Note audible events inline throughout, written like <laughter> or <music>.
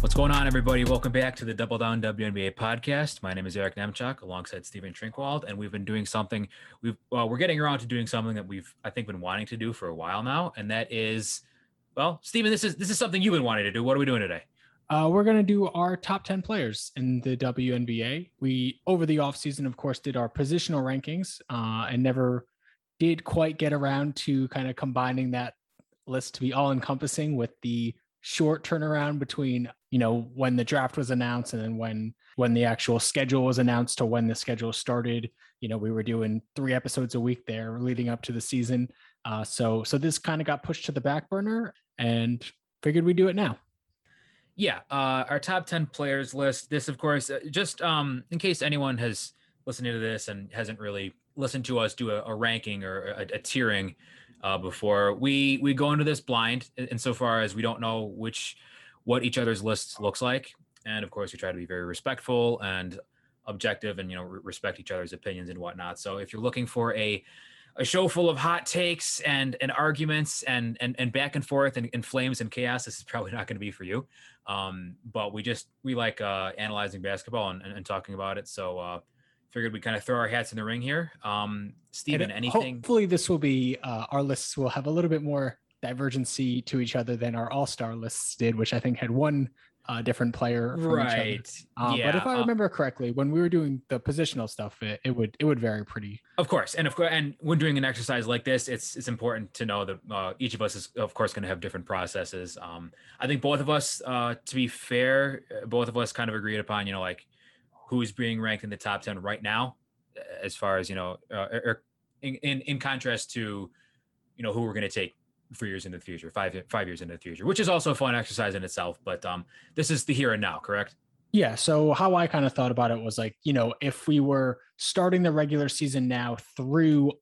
What's going on, everybody? Welcome back to the Double Down WNBA podcast. My name is Eric Nemchuk, alongside Stephen Trinkwald, and we've been doing something. We've well, we're getting around to doing something that we've I think been wanting to do for a while now, and that is, well, Stephen, this is this is something you've been wanting to do. What are we doing today? Uh, we're going to do our top 10 players in the WNBA. We, over the offseason, of course, did our positional rankings uh, and never did quite get around to kind of combining that list to be all encompassing with the short turnaround between you know when the draft was announced and then when when the actual schedule was announced to when the schedule started. You know we were doing three episodes a week there leading up to the season. Uh, so so this kind of got pushed to the back burner and figured we'd do it now. Yeah uh, our top 10 players list this of course uh, just um in case anyone has listened to this and hasn't really listened to us do a, a ranking or a, a tiering uh, before. We we go into this blind insofar as we don't know which what each other's lists looks like, and of course we try to be very respectful and objective, and you know re- respect each other's opinions and whatnot. So if you're looking for a a show full of hot takes and and arguments and and, and back and forth and, and flames and chaos this is probably not going to be for you um, but we just we like uh, analyzing basketball and, and, and, talking about it so uh, figured we kind of throw our hats in the ring here. Um, Stephen, anything? Hopefully, this will be uh, our lists will have a little bit more divergency to each other than our All Star lists did, which I think had one uh, different player. right. Uh, yeah. But if I uh, remember correctly, when we were doing the positional stuff, it, it, would it would vary pretty. Of course, and of course, and when doing an exercise like this, it's it's important to know that uh, each of us is of course going to have different processes. Um, I think both of us, uh, to be fair, both of us kind of agreed upon, you know, like who's being ranked in the top 10 right now as far as you know uh, er, er, in, in, in contrast to you know who we're going to take for years in the future five five years into the future which is also a fun exercise in itself but um this is the here and now correct? Yeah so how i kind of thought about it was like you know if we were starting the regular season now through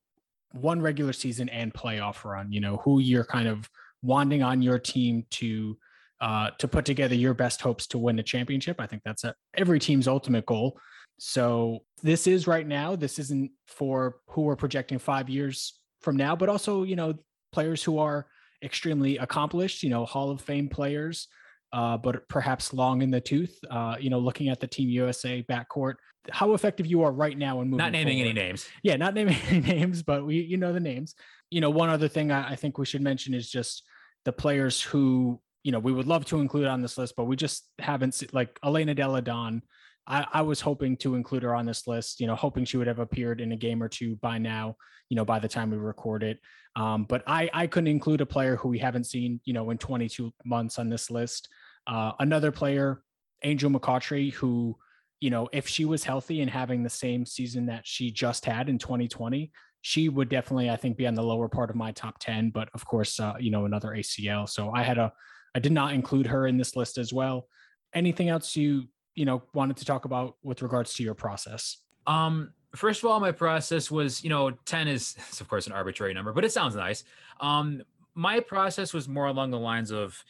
one regular season and playoff run you know who you're kind of wanting on your team to uh, to put together your best hopes to win a championship. I think that's a, every team's ultimate goal. So this is right now. This isn't for who we're projecting five years from now, but also you know players who are extremely accomplished. You know, Hall of Fame players, uh, but perhaps long in the tooth. Uh, you know, looking at the Team USA backcourt, how effective you are right now and moving. Not naming forward. any names. Yeah, not <laughs> naming any names, but we you know the names. You know, one other thing I, I think we should mention is just the players who you know, we would love to include on this list, but we just haven't seen, like Elena Delle Donne. I, I was hoping to include her on this list, you know, hoping she would have appeared in a game or two by now, you know, by the time we record it. Um, but I, I couldn't include a player who we haven't seen, you know, in 22 months on this list. Uh, another player, Angel McCoughtry, who, you know, if she was healthy and having the same season that she just had in 2020, she would definitely, I think, be on the lower part of my top 10. But of course, uh, you know, another ACL. So I had a I did not include her in this list as well. Anything else you you know wanted to talk about with regards to your process? Um, first of all, my process was you know ten is, <laughs> of course an arbitrary number, but it sounds nice. Um, my process was more along the lines of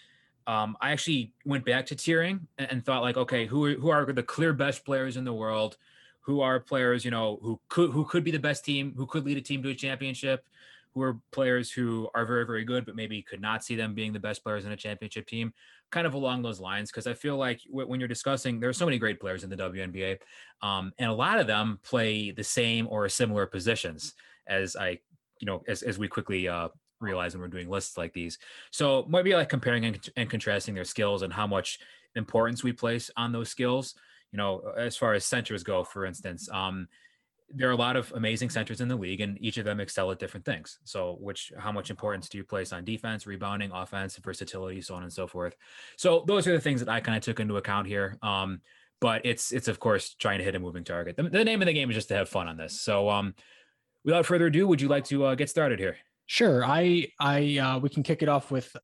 um, I actually went back to tiering and, and, thought like, okay, who are, who are the clear best players in the world? Who are players you know who could who could be the best team, who could lead a team to a championship? Who are players who are very, very good, but maybe could not see them being the best players in a championship team, kind of along those lines. Because I feel like when you're discussing, there are so many great players in the WNBA, um, and a lot of them play the same or similar positions as I, you know, as, as we quickly uh, realize when we're doing lists like these. So might be like comparing and, and contrasting their skills and how much importance we place on those skills. You know, as far as centers go, for instance, um, there are a lot of amazing centers in the league and each of them excel at different things. So which how much importance do you place on defense rebounding offense versatility so on and so forth? So those are the things that i kind of took into account here um, but it's it's of course trying to hit a moving target. The, the, name of the game is just to have fun on this. So um, without further ado would you like to uh, get started here? Sure. I i uh, we can kick it off with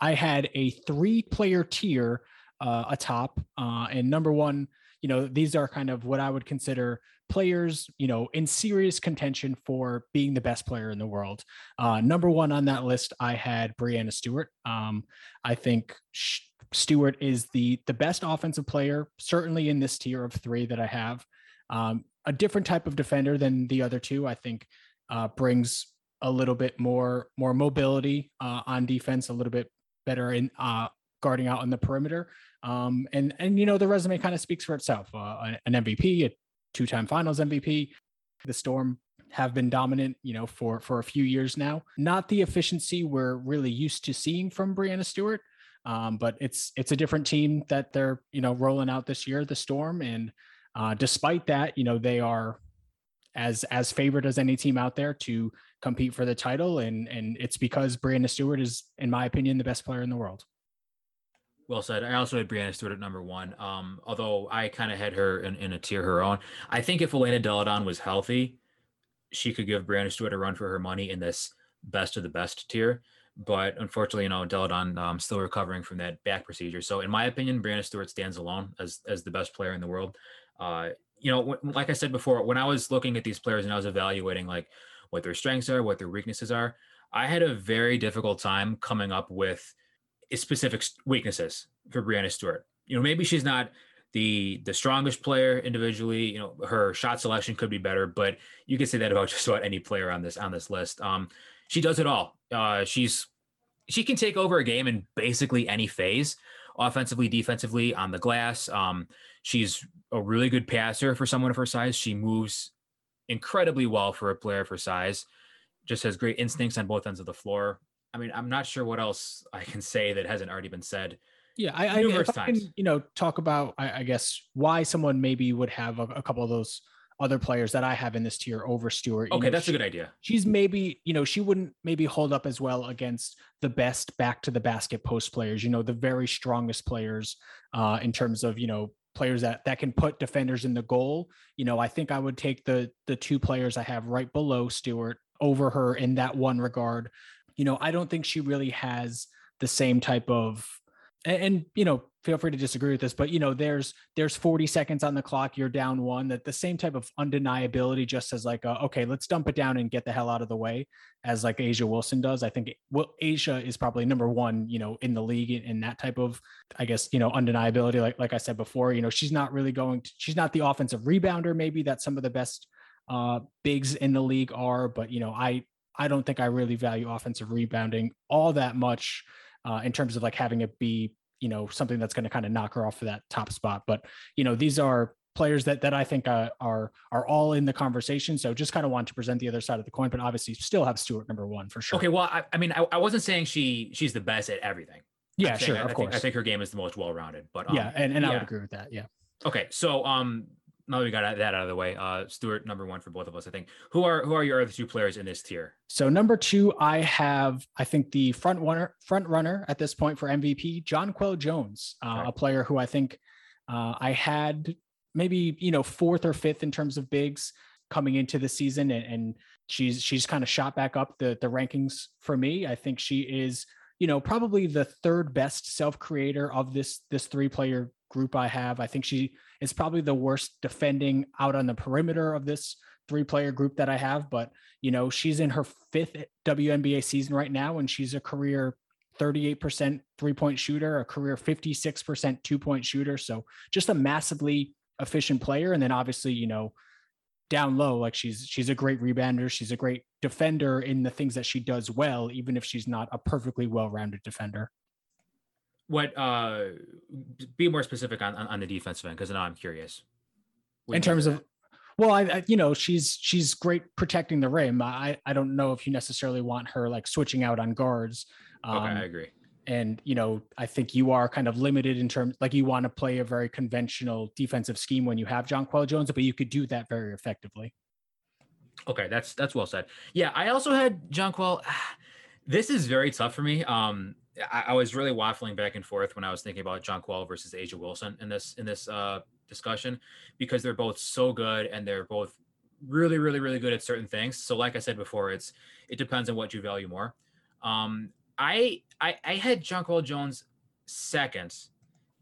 i had a three player tier uh, atop uh, and number one you know these are kind of what i would consider players, you know, in serious contention for being the best player in the world. Uh, number one on that list, I had Breanna Stewart. Um, I think Stewart is the the best offensive player, certainly in this tier of three that I have. Um, a different type of defender than the other two. I think uh, brings a little bit more more mobility uh, on defense, a little bit better in uh, guarding out on the perimeter. Um, and and you know the resume kind of speaks for itself. Uh, an MVP, a two-time Finals MVP. The Storm have been dominant, you know, for for a few years now. Not the efficiency we're really used to seeing from Breanna Stewart, um, but it's it's a different team that they're you know rolling out this year, the Storm, and uh, despite that, you know they are as as favored as any team out there to compete for the title, and and it's because Breanna Stewart is, in my opinion, the best player in the world. Well said. I also had Breanna Stewart at number one. Um, although I kind of had her in, in, a tier her own. I think if Elena Delle Donne was healthy, she could give Breanna Stewart a run for her money in this best of the best tier. But unfortunately, you know, Delle Donne um, still recovering from that back procedure. So in my opinion, Breanna Stewart stands alone as as the best player in the world. Uh, you know, like I said before, when I was looking at these players and I was evaluating like what their strengths are, what their weaknesses are, I had a very difficult time coming up with specific weaknesses for Breanna Stewart. You know, maybe she's not the the strongest player individually. You know, her shot selection could be better, but you can say that about <laughs> just about any player on this on this list. Um, she does it all. Uh, she's she can take over a game in basically any phase, offensively, defensively, on the glass. Um, she's a really good passer for someone of her size. She moves incredibly well for a player of her size. Just has great instincts on both ends of the floor. I mean, I'm not sure what else I can say that hasn't already been said yeah, I, I, I can, you know, talk about, I, I, guess, why someone maybe would have a, a, couple of those other players that I have in this tier over Stewart. okay, know, that's she, a good idea. She's maybe, you know, she wouldn't maybe hold up as well against the best back to the basket post players. You know, the very strongest players uh, in terms of, you know, players that that can put defenders in the goal. You know, I think I would take the the two players I have right below Stewart over her in that one regard. You know, I don't think she really has the same type of and, and, you know feel free to disagree with this but you know there's there's 40 seconds on the clock you're down one that the same type of undeniability just as like a, okay let's dump it down and get the hell out of the way as like A'ja Wilson does. I think well A'ja is probably number one you know in the league in, in that type of i guess you know undeniability like like i said before you know she's not really going to she's not the offensive rebounder maybe that some of the best uh bigs in the league are but you know i i don't think i really value offensive rebounding all that much uh, in terms of like having it be you know something that's going to kind of knock her off for that top spot. But you know these are players that that I think uh, are are all in the conversation. So just kind of want to present the other side of the coin, but obviously still have Stewart number one for sure. Okay, well I, I mean I, I, wasn't saying she she's the best at everything. Yeah, sure, I, of course. Think, I think her game is the most well rounded. But um, yeah, and, and yeah. I would agree with that. Yeah. Okay, so um now that we got that out of the way, uh, Stewart number one for both of us. I think. Who are who are your other two players in this tier? So number two, I have I think the front runner front runner at this point for MVP, John Jonquel Jones, uh, okay. a player who I think uh, I had maybe you know fourth or fifth in terms of bigs coming into the season, and, and she's she's kind of shot back up the the rankings for me. I think she is you know probably the third best self creator of this this three player group I have. I think she is probably the worst defending out on the perimeter of this three player group that I have. But, you know, she's in her fifth WNBA season right now, and she's a career 38% three point shooter, a career 56% two point shooter. So just a massively efficient player. And then obviously, you know, down low, like she's she's a great rebounder. She's a great defender in the things that she does well, even if she's not a perfectly well-rounded defender what uh be more specific on on, on the defensive end because now i'm curious. What in terms of well I, I, you know she's she's great protecting the rim. I i don't know if you necessarily want her like switching out on guards um, okay i agree. and you know i think you are kind of limited in terms like you want to play a very conventional defensive scheme when you have jonquel jones but you could do that very effectively. Okay that's that's well said. Yeah i also had jonquel <sighs> this is very tough for me um I, I, was really waffling back and forth when I was thinking about Jonquel versus A'ja Wilson in this in this uh, discussion because they're both so good and they're both really really really good at certain things. So like I said before, it's it depends on what you value more. Um, I I, I had Jonquel Jones second,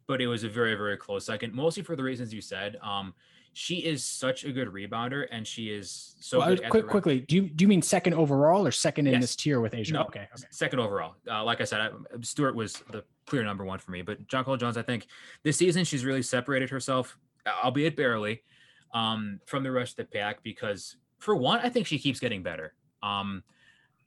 but it was a very very close second, mostly for the reasons you said. Um, she is such a good rebounder and she is so well, quick, quickly do you do you mean second overall or second in yes. this tier with A'ja No, okay, okay, second overall. Uh, like I said, I, Stewart was the clear number one for me, but Jonquel Jones, I think this season she's really separated herself, albeit barely, um, from the rest of the pack because for one, I think she keeps getting better. Um,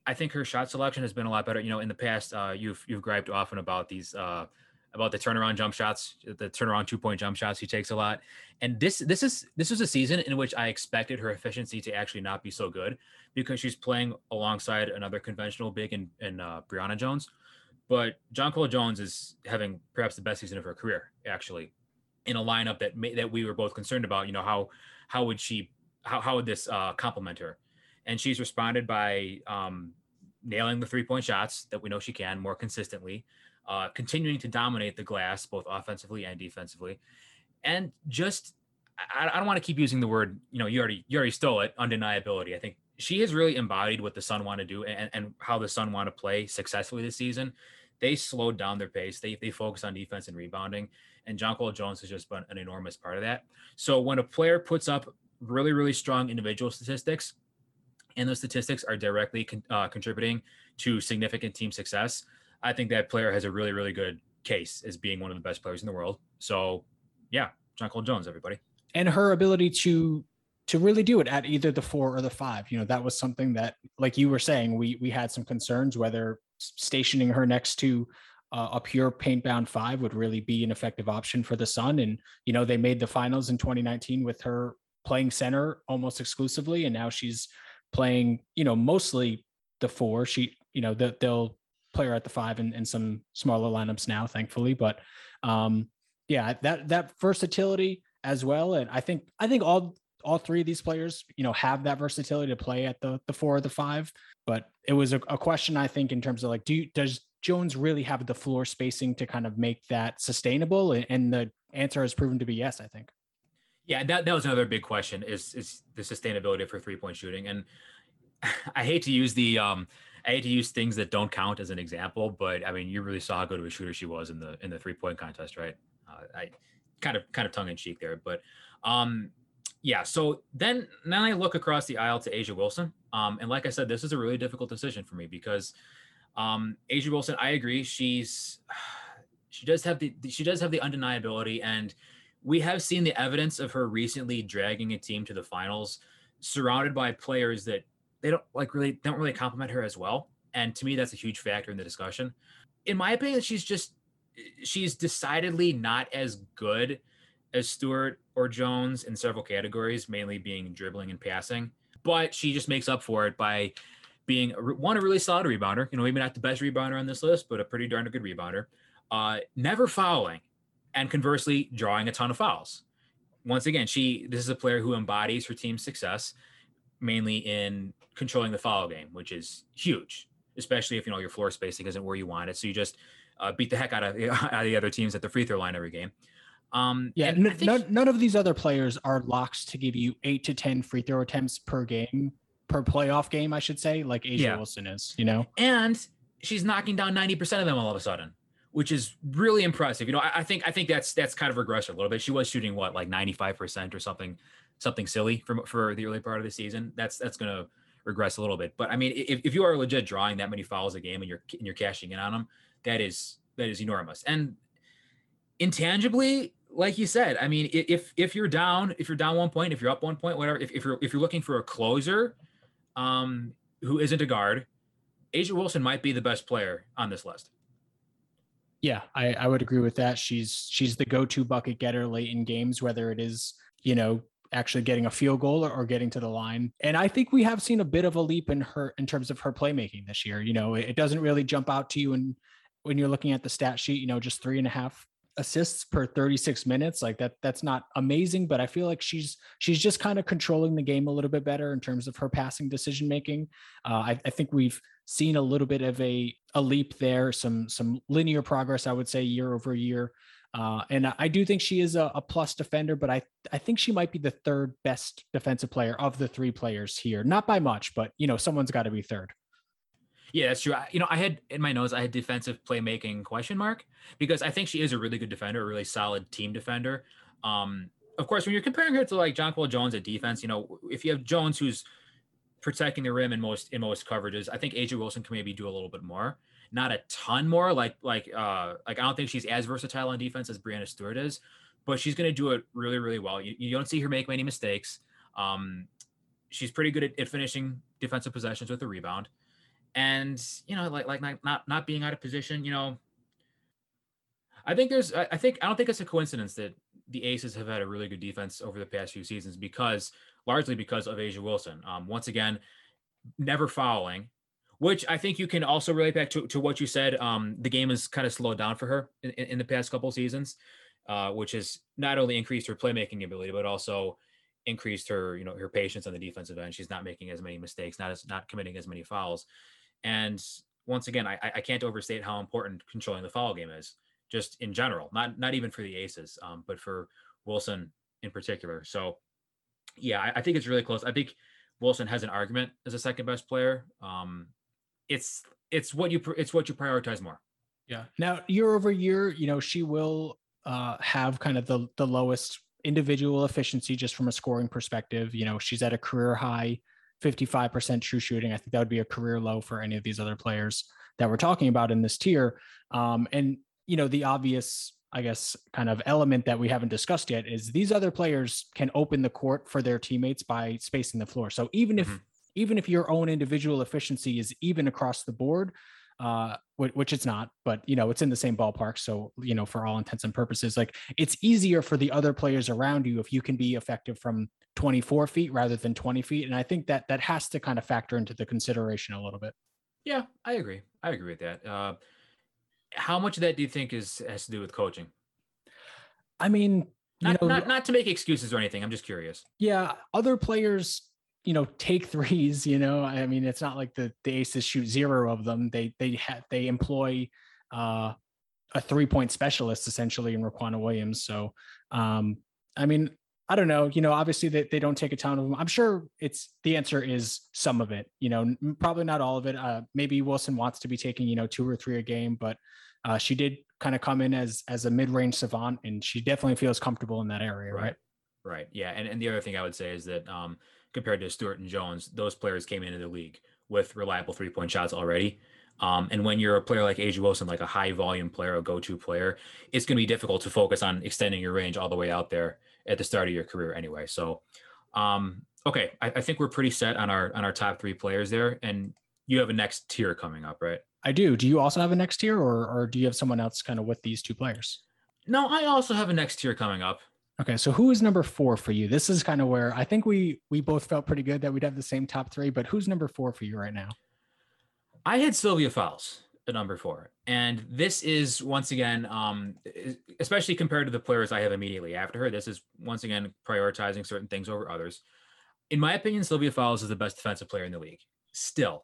I think her shot selection has been a lot better. You know, in the past, uh, you've you've griped often about these uh, about the turnaround jump shots, the turnaround two point jump shots. He takes a lot, and this this is this was a season in which I expected her efficiency to actually not be so good because she's playing alongside another conventional big in in uh, Brionna Jones, but Jonquel Jones is having perhaps the best season of her career actually, in a lineup that may, that we were both concerned about. You know how how would she how how would this uh, complement her, and she's responded by um, nailing the three point shots that we know she can more consistently uh, continuing to dominate the glass both offensively and defensively, and just I, I don't want to keep using the word you know you already you already stole it undeniability. I think she has really embodied what the Sun want to do and, and how the Sun want to play successfully this season. They slowed down their pace. They they focus on defense and rebounding, and Jonquel Jones has just been an enormous part of that. So when a player puts up really really strong individual statistics, and those statistics are directly con- uh, contributing to significant team success, I think that player has a really, really good case as being one of the best players in the world. So, yeah, Jonquel Jones, everybody. And her ability to to really do it at either the four or the five, you know, that was something that, like you were saying, we we had some concerns whether stationing her next to uh, a pure paint bound five would really be an effective option for the Sun. And you know, they made the finals in 2019 with her playing center almost exclusively, and now she's playing, you know, mostly the four. She, you know, that they'll player at the five in, in some smaller lineups now, thankfully. But um, yeah, that that versatility as well, and I think I think all all three of these players, you know, have that versatility to play at the the four or the five. But it was a, a question I think in terms of like, do you, does Jones really have the floor spacing to kind of make that sustainable? And the answer has proven to be yes. I think. Yeah, that, that was another big question is is the sustainability for three point shooting, and <laughs> I hate to use the um I hate to use things that don't count as an example, but I mean, you really saw how good of a shooter she was in the in the three point contest, right? Uh, I kind of kind of tongue in cheek there, but um, yeah. So then then I look across the aisle to A'ja Wilson, um, and like I said, this is a really difficult decision for me because um, A'ja Wilson, I agree, she's <sighs> she does have the she does have the undeniability, and we have seen the evidence of her recently dragging a team to the finals, surrounded by players that they don't like really don't really compliment her as well. And to me, that's a huge factor in the discussion. In my opinion, she's just she's decidedly not as good as Stewart or Jones in several categories, mainly being dribbling and passing. But she just makes up for it by being one a really solid rebounder. You know, maybe not the best rebounder on this list, but a pretty darn good rebounder. Uh, never fouling, and conversely, drawing a ton of fouls. Once again, she this is a player who embodies her team's success, mainly in controlling the foul game, which is huge, especially if you know your floor spacing isn't where you want it. So you just uh, beat the heck out of, <laughs> out of the other teams at the free throw line every game. Um, yeah, n- none, none of these other players are locks to give you eight to ten free throw attempts per game per playoff game, I should say, like A'ja yeah. Wilson is. You know, and she's knocking down ninety percent of them all of a sudden, which is really impressive. You know, I, I think I think that's that's kind of regressive a little bit. She was shooting what like ninety five percent or something something silly for for the early part of the season. That's that's gonna regress a little bit. But I mean, if, if you are legit drawing that many fouls a game and you're and you're cashing in on them, that is that is enormous. And intangibly, like you said, I mean, if if you're down, if you're down one point, if you're up one point, whatever, if, if you're if you're looking for a closer, um, who isn't a guard, A'ja Wilson might be the best player on this list. Yeah, I, I would agree with that. She's she's the go-to bucket getter late in games, whether it is you know actually getting a field goal or, or, getting to the line. And I think we have seen a bit of a leap in her in terms of her playmaking this year. You know, it, it doesn't really jump out to you and when you're looking at the stat sheet, you know, just three and a half assists per 36 minutes like that that's not amazing but i feel like she's she's just kind of controlling the game a little bit better in terms of her passing decision making uh, I, I, think we've seen a little bit of a a leap there some some linear progress i would say year over year uh, and I do think she is a, a, plus defender, but I, I think she might be the third best defensive player of the three players here. Not by much, but you know, someone's got to be third. Yeah, that's true. I, you know, I had in my notes, I had defensive playmaking question mark because I think she is a really good defender, a really solid team defender. Um, of course, when you're comparing her to like Jonquel Jones at defense, you know, if you have Jones who's protecting the rim in most in most coverages, I think A'ja Wilson can maybe do a little bit more not a ton more. Like like uh like I don't think she's as versatile on defense as Breanna Stewart is, but she's going to do it really really well. You, you don't see her make many mistakes. Um, she's pretty good at, at finishing defensive possessions with the rebound, and you know like like not not not being out of position. You know, I think there's, I think, I don't think it's a coincidence that the Aces have had a really good defense over the past few seasons because largely because of A'ja Wilson. Um, once again, never fouling, which I think you can also relate back to, to what you said. Um, the game has kind of slowed down for her in, in the past couple seasons, uh, which has not only increased her playmaking ability, but also increased her, you know, her patience on the defensive end. She's not making as many mistakes, not as not committing as many fouls. And once again, I, I can't overstate how important controlling the foul game is, just in general, not not even for the aces, um, but for Wilson in particular. So yeah, I, I, think it's really close. I think Wilson has an argument as a second best player. Um, it's it's what you it's what you prioritize more. Yeah. Now year over year, you know, she will uh, have kind of the the lowest individual efficiency just from a scoring perspective. You know, she's at a career high 55% true shooting. I think that would be a career low for any of these other players that we're talking about in this tier. Um, and, you know, the obvious, I guess, kind of element that we haven't discussed yet is these other players can open the court for their teammates by spacing the floor. So even if, mm-hmm. Even if your own individual efficiency is even across the board, uh, which it's not, but you know, it's in the same ballpark. So, you know, for all intents and purposes, like it's easier for the other players around you if you can be effective from 24 feet rather than 20 feet. And I think that that has to kind of factor into the consideration a little bit. Yeah, I agree. I agree with that. Uh, how much of that do you think is has to do with coaching? I mean, not, know, not, not to make excuses or anything. I'm just curious. Yeah, other players you know take <laughs> threes you know? I mean it's not like the the aces shoot zero of them. They they have they employ uh a three point specialist essentially in Riquna Williams. So um i mean i don't know. You know obviously they, they don't take a ton of them i'm sure it's the answer is some of it you know? Probably not all of it. Uh maybe wilson wants to be taking you know two or three a game but uh she did kind of come in as as a mid-range savant and she definitely feels comfortable in that area right. right, right. yeah and, and the other thing i would say is that um compared to Stewart and Jones, those players came into the league with reliable three point shots already. Um, and when you're a player like A'ja Wilson, like a high volume player, a go to player, it's going to be difficult to focus on extending your range all the way out there at the start of your career anyway. So, um, okay, I, I think we're pretty set on our on our top three players there. And you have a next tier coming up, right? I do. Do you also have a next tier, or or do you have someone else kind of with these two players? No, I also have a next tier coming up. Okay, so who is number four for you? This is kind of where I think we we both felt pretty good that we'd have the same top three, but who's number four for you right now? I had Sylvia Fowles at number four, and this is once again, um, especially compared to the players I have immediately after her. This is once again prioritizing certain things over others. In my opinion, Sylvia Fowles is the best defensive player in the league. Still,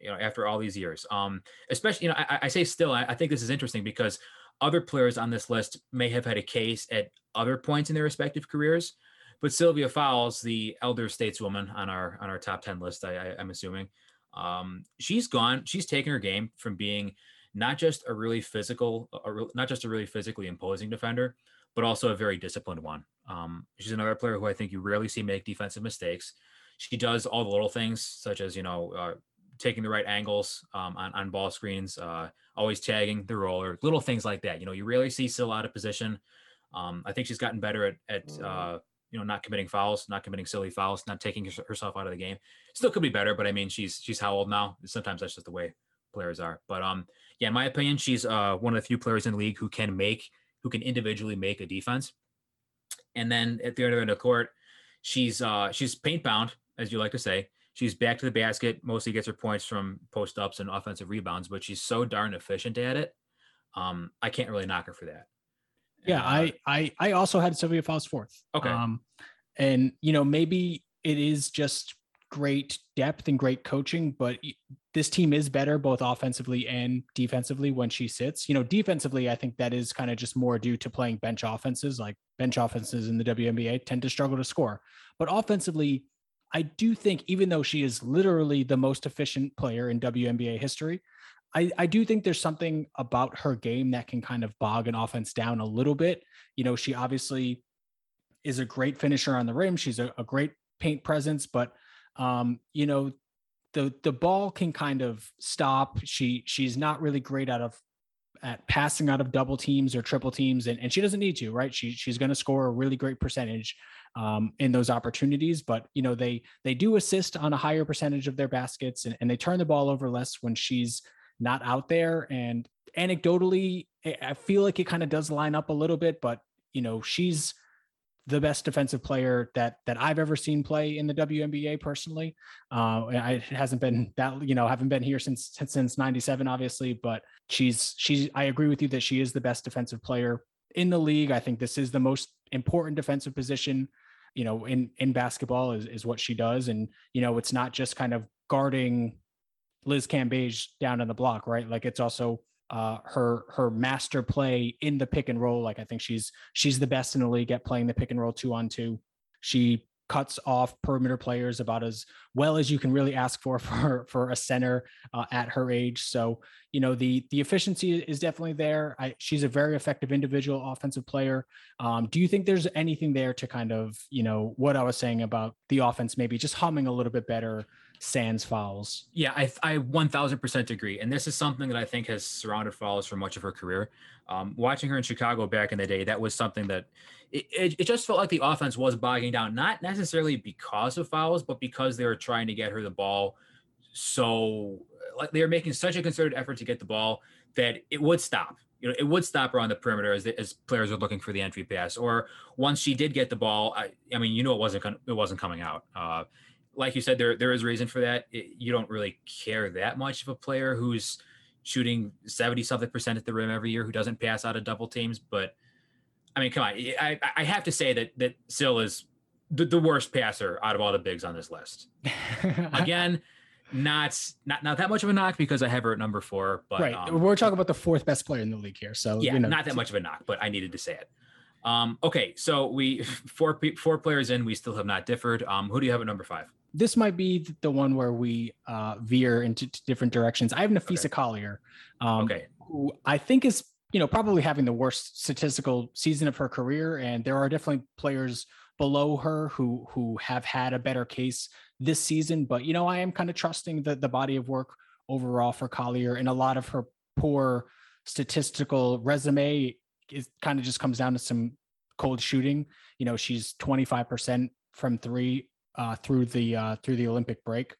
you know, after all these years, um, especially you know, I, I say still. I, I think this is interesting because other players on this list may have had a case at other points in their respective careers, but Sylvia Fowles, the elder stateswoman on our on our top ten list, I, am assuming, um, she's gone. She's taken her game from being not just a really physical, a, not just a really physically imposing defender, but also a very disciplined one. Um, she's another player who I think you rarely see make defensive mistakes. She does all the little things, such as you know uh, taking the right angles um, on, on ball screens, uh, always tagging the roller, little things like that. You know, you rarely see Syl out of position. Um, I think she's gotten better at, at mm-hmm. uh, you know, not committing fouls, not committing silly fouls, not taking herself out of the game. Still could be better, but I mean, she's she's how old now? Sometimes that's just the way players are. But um, yeah, in my opinion, she's uh, one of the few players in the league who can make, who can individually make a defense. And then at the other end of the court, she's uh, she's paint bound, as you like to say. She's back to the basket, mostly gets her points from post ups and offensive rebounds, but she's so darn efficient at it. Um, I can't really knock her for that. Yeah, uh, I, I I also had Sylvia Fowles fourth. Okay. Um, and you know, maybe it is just great depth and great coaching, but this team is better both offensively and defensively when she sits. You know, defensively, I think that is kind of just more due to playing bench offenses. Like bench offenses in the WNBA tend to struggle to score, but offensively, I do think, even though she is literally the most efficient player in WNBA history, I, I do think there's something about her game that can kind of bog an offense down a little bit. You know, she obviously is a great finisher on the rim. She's a, a great paint presence, but um, you know, the the ball can kind of stop. She she's not really great out of at passing out of double teams or triple teams, and, and she doesn't need to, right? She she's going to score a really great percentage um, in those opportunities. But you know, they they do assist on a higher percentage of their baskets, and, and they turn the ball over less when she's not out there. And anecdotally, I feel like it kind of does line up a little bit, but you know, she's the best defensive player that that I've ever seen play in the WNBA personally. Uh, I, it hasn't been that you know haven't been here since since '97, obviously, but she's she's. I agree with you that she is the best defensive player in the league. I think this is the most important defensive position, you know, in in basketball is is what she does, and you know, it's not just kind of guarding Liz Cambage down in the block, right? Like it's also uh, her her master play in the pick and roll. Like I think she's she's the best in the league at playing the pick and roll two on two. She cuts off perimeter players about as well as you can really ask for <laughs> for for a center uh, at her age. So you know the the efficiency is definitely there. I, she's a very effective individual offensive player. Um, do you think there's anything there to kind of you know what I was saying about the offense maybe just humming a little bit better sans fouls. Yeah, I I 1000% agree. And this is something that I think has surrounded Fowles for much of her career. Um, watching her in Chicago back in the day, that was something that it, it, it, just felt like the offense was bogging down, not necessarily because of fouls, but because they were trying to get her the ball. So, like, they were making such a concerted effort to get the ball that it would stop. You know, it would stop her on the perimeter as, as players are looking for the entry pass. Or once she did get the ball, I, I mean, you know, it wasn't it wasn't coming out. Uh, like you said, there there is reason for that. It, you don't really care that much of a player who's shooting 70 something percent at the rim every year who doesn't pass out of double teams. But I mean, come on, I I have to say that that Syl is the, the worst passer out of all the bigs on this list. <laughs> Again, not not not that much of a knock because I have her at number four. But right, um, we're talking about the fourth best player in the league here. So yeah, you know. not that much of a knock, but I needed to say it. Um, okay, so we <laughs> four four players in, we still have not differed. Um, who do you have at number five? This might be the one where we uh, veer into different directions. I have Napheesa okay. Collier, um, okay. who I think is you know probably having the worst statistical season of her career, and there are definitely players below her who who have had a better case this season. But you know, I am kind of trusting the the body of work overall for Collier, and a lot of her poor statistical resume is kind of just comes down to some cold shooting. You know, she's 25% from three uh, through the uh, through the Olympic break.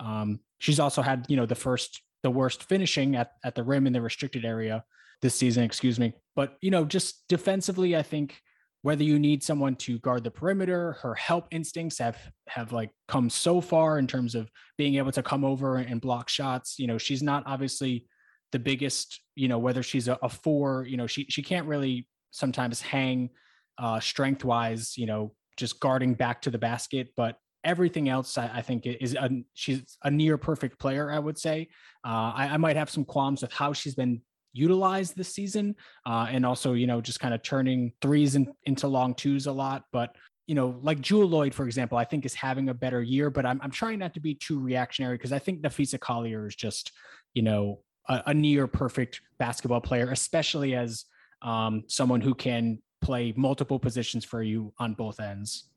Um, she's also had you know the first the worst finishing at at the rim in the restricted area this season. Excuse me, but you know just defensively, I think whether you need someone to guard the perimeter, her help instincts have have like come so far in terms of being able to come over and block shots. You know, she's not obviously the biggest. You know, whether she's a, a four, you know, she she can't really sometimes hang uh, strength wise. You know, just guarding back to the basket. But everything else, I, I think, is a, she's a near perfect player. I would say. Uh, I, I, might have some qualms with how she's been utilized this season, uh, and also you know just kind of turning threes in, into long twos a lot. But you know, like Jewel Lloyd, for example, I think is having a better year. But I'm I'm trying not to be too reactionary because I think Napheesa Collier is just you know a, a near perfect basketball player, especially as um, someone who can play multiple positions for you on both ends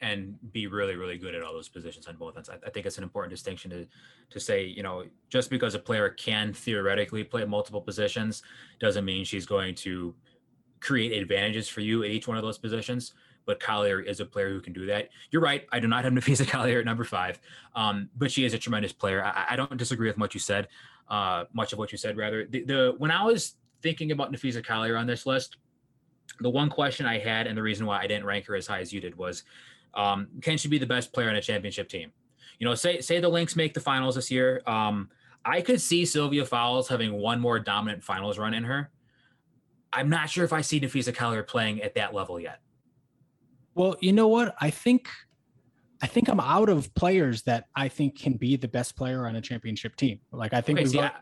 and be really really good at all those positions on both ends I, I, think it's an important distinction to to say you know just because a player can theoretically play multiple positions doesn't mean she's going to create advantages for you at each one of those positions but Collier is a player who can do that. You're right. I do not have <laughs> Napheesa Collier at number five, um, but she is a tremendous player. I, I, don't disagree with much you said, uh, much of what you said. Rather, the, the when I was thinking about Napheesa Collier on this list, the one question I had and the reason why I didn't rank her as high as you did was, um, can she be the best player on a championship team? You know, say say the Lynx make the finals this year. Um, I could see Sylvia Fowles having one more dominant finals run in her. I'm not sure if I see Napheesa Collier playing at that level yet. Well, you know what? I think I think I'm out of players that I think can be the best player on a championship team. Like I think okay, see, I,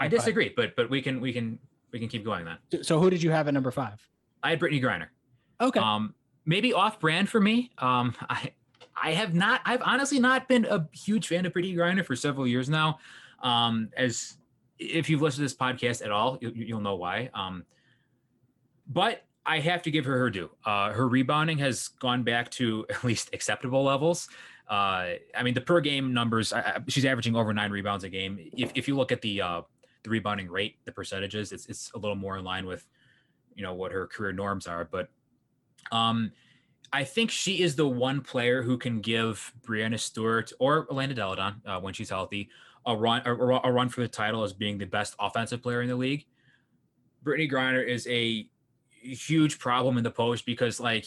I disagree, but but we can we can we can keep going then. So who did you have at number five? I had Brittney Griner. Okay. Um, maybe off brand for me. Um, <laughs> I I have not. I've honestly not been a huge fan of Brittney Griner for several years now. Um, as if you've listened to this podcast at all, you, you'll know why. Um, but I have to give her her due. Uh, her rebounding has gone back to <laughs> at least acceptable levels. Uh, I mean, the per game numbers, I, she's averaging over nine rebounds a game. If, if you look at the uh, the rebounding rate, the percentages, it's, it's a little more in line with you know what her career norms are. But um, I think she is the one player who can give Breanna Stewart or Elena Delle Donne uh, when she's healthy a run a, a run for the title as being the best offensive player in the league. Brittney Griner is a huge problem in the post because like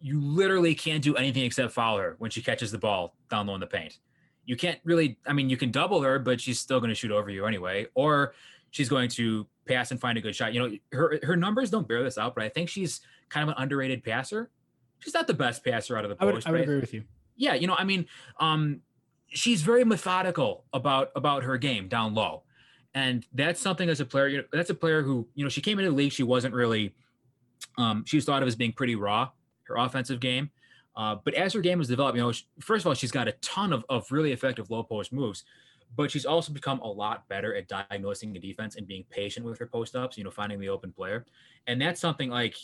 you literally can't do anything except foul her when she catches the ball down low in the paint. You can't really, I mean, you can double her, but she's still going to shoot over you anyway, or she's going to pass and find a good shot. You know, her her numbers don't bear this out, but I think she's kind of an underrated passer. She's not the best passer out of the post. I would, I would agree with you. Yeah, you know, I mean, um, she's very methodical about about her game down low, and that's something as a player. You know, that's a player who you know she came into the league. She wasn't really. Um, she was thought of as being pretty raw. Her offensive game, uh, but as her game has developed, you know, she, first of all, she's got a ton of, of really effective low post moves, but she's also become a lot better at diagnosing the defense and being patient with her post ups, you know, finding the open player. And that's something like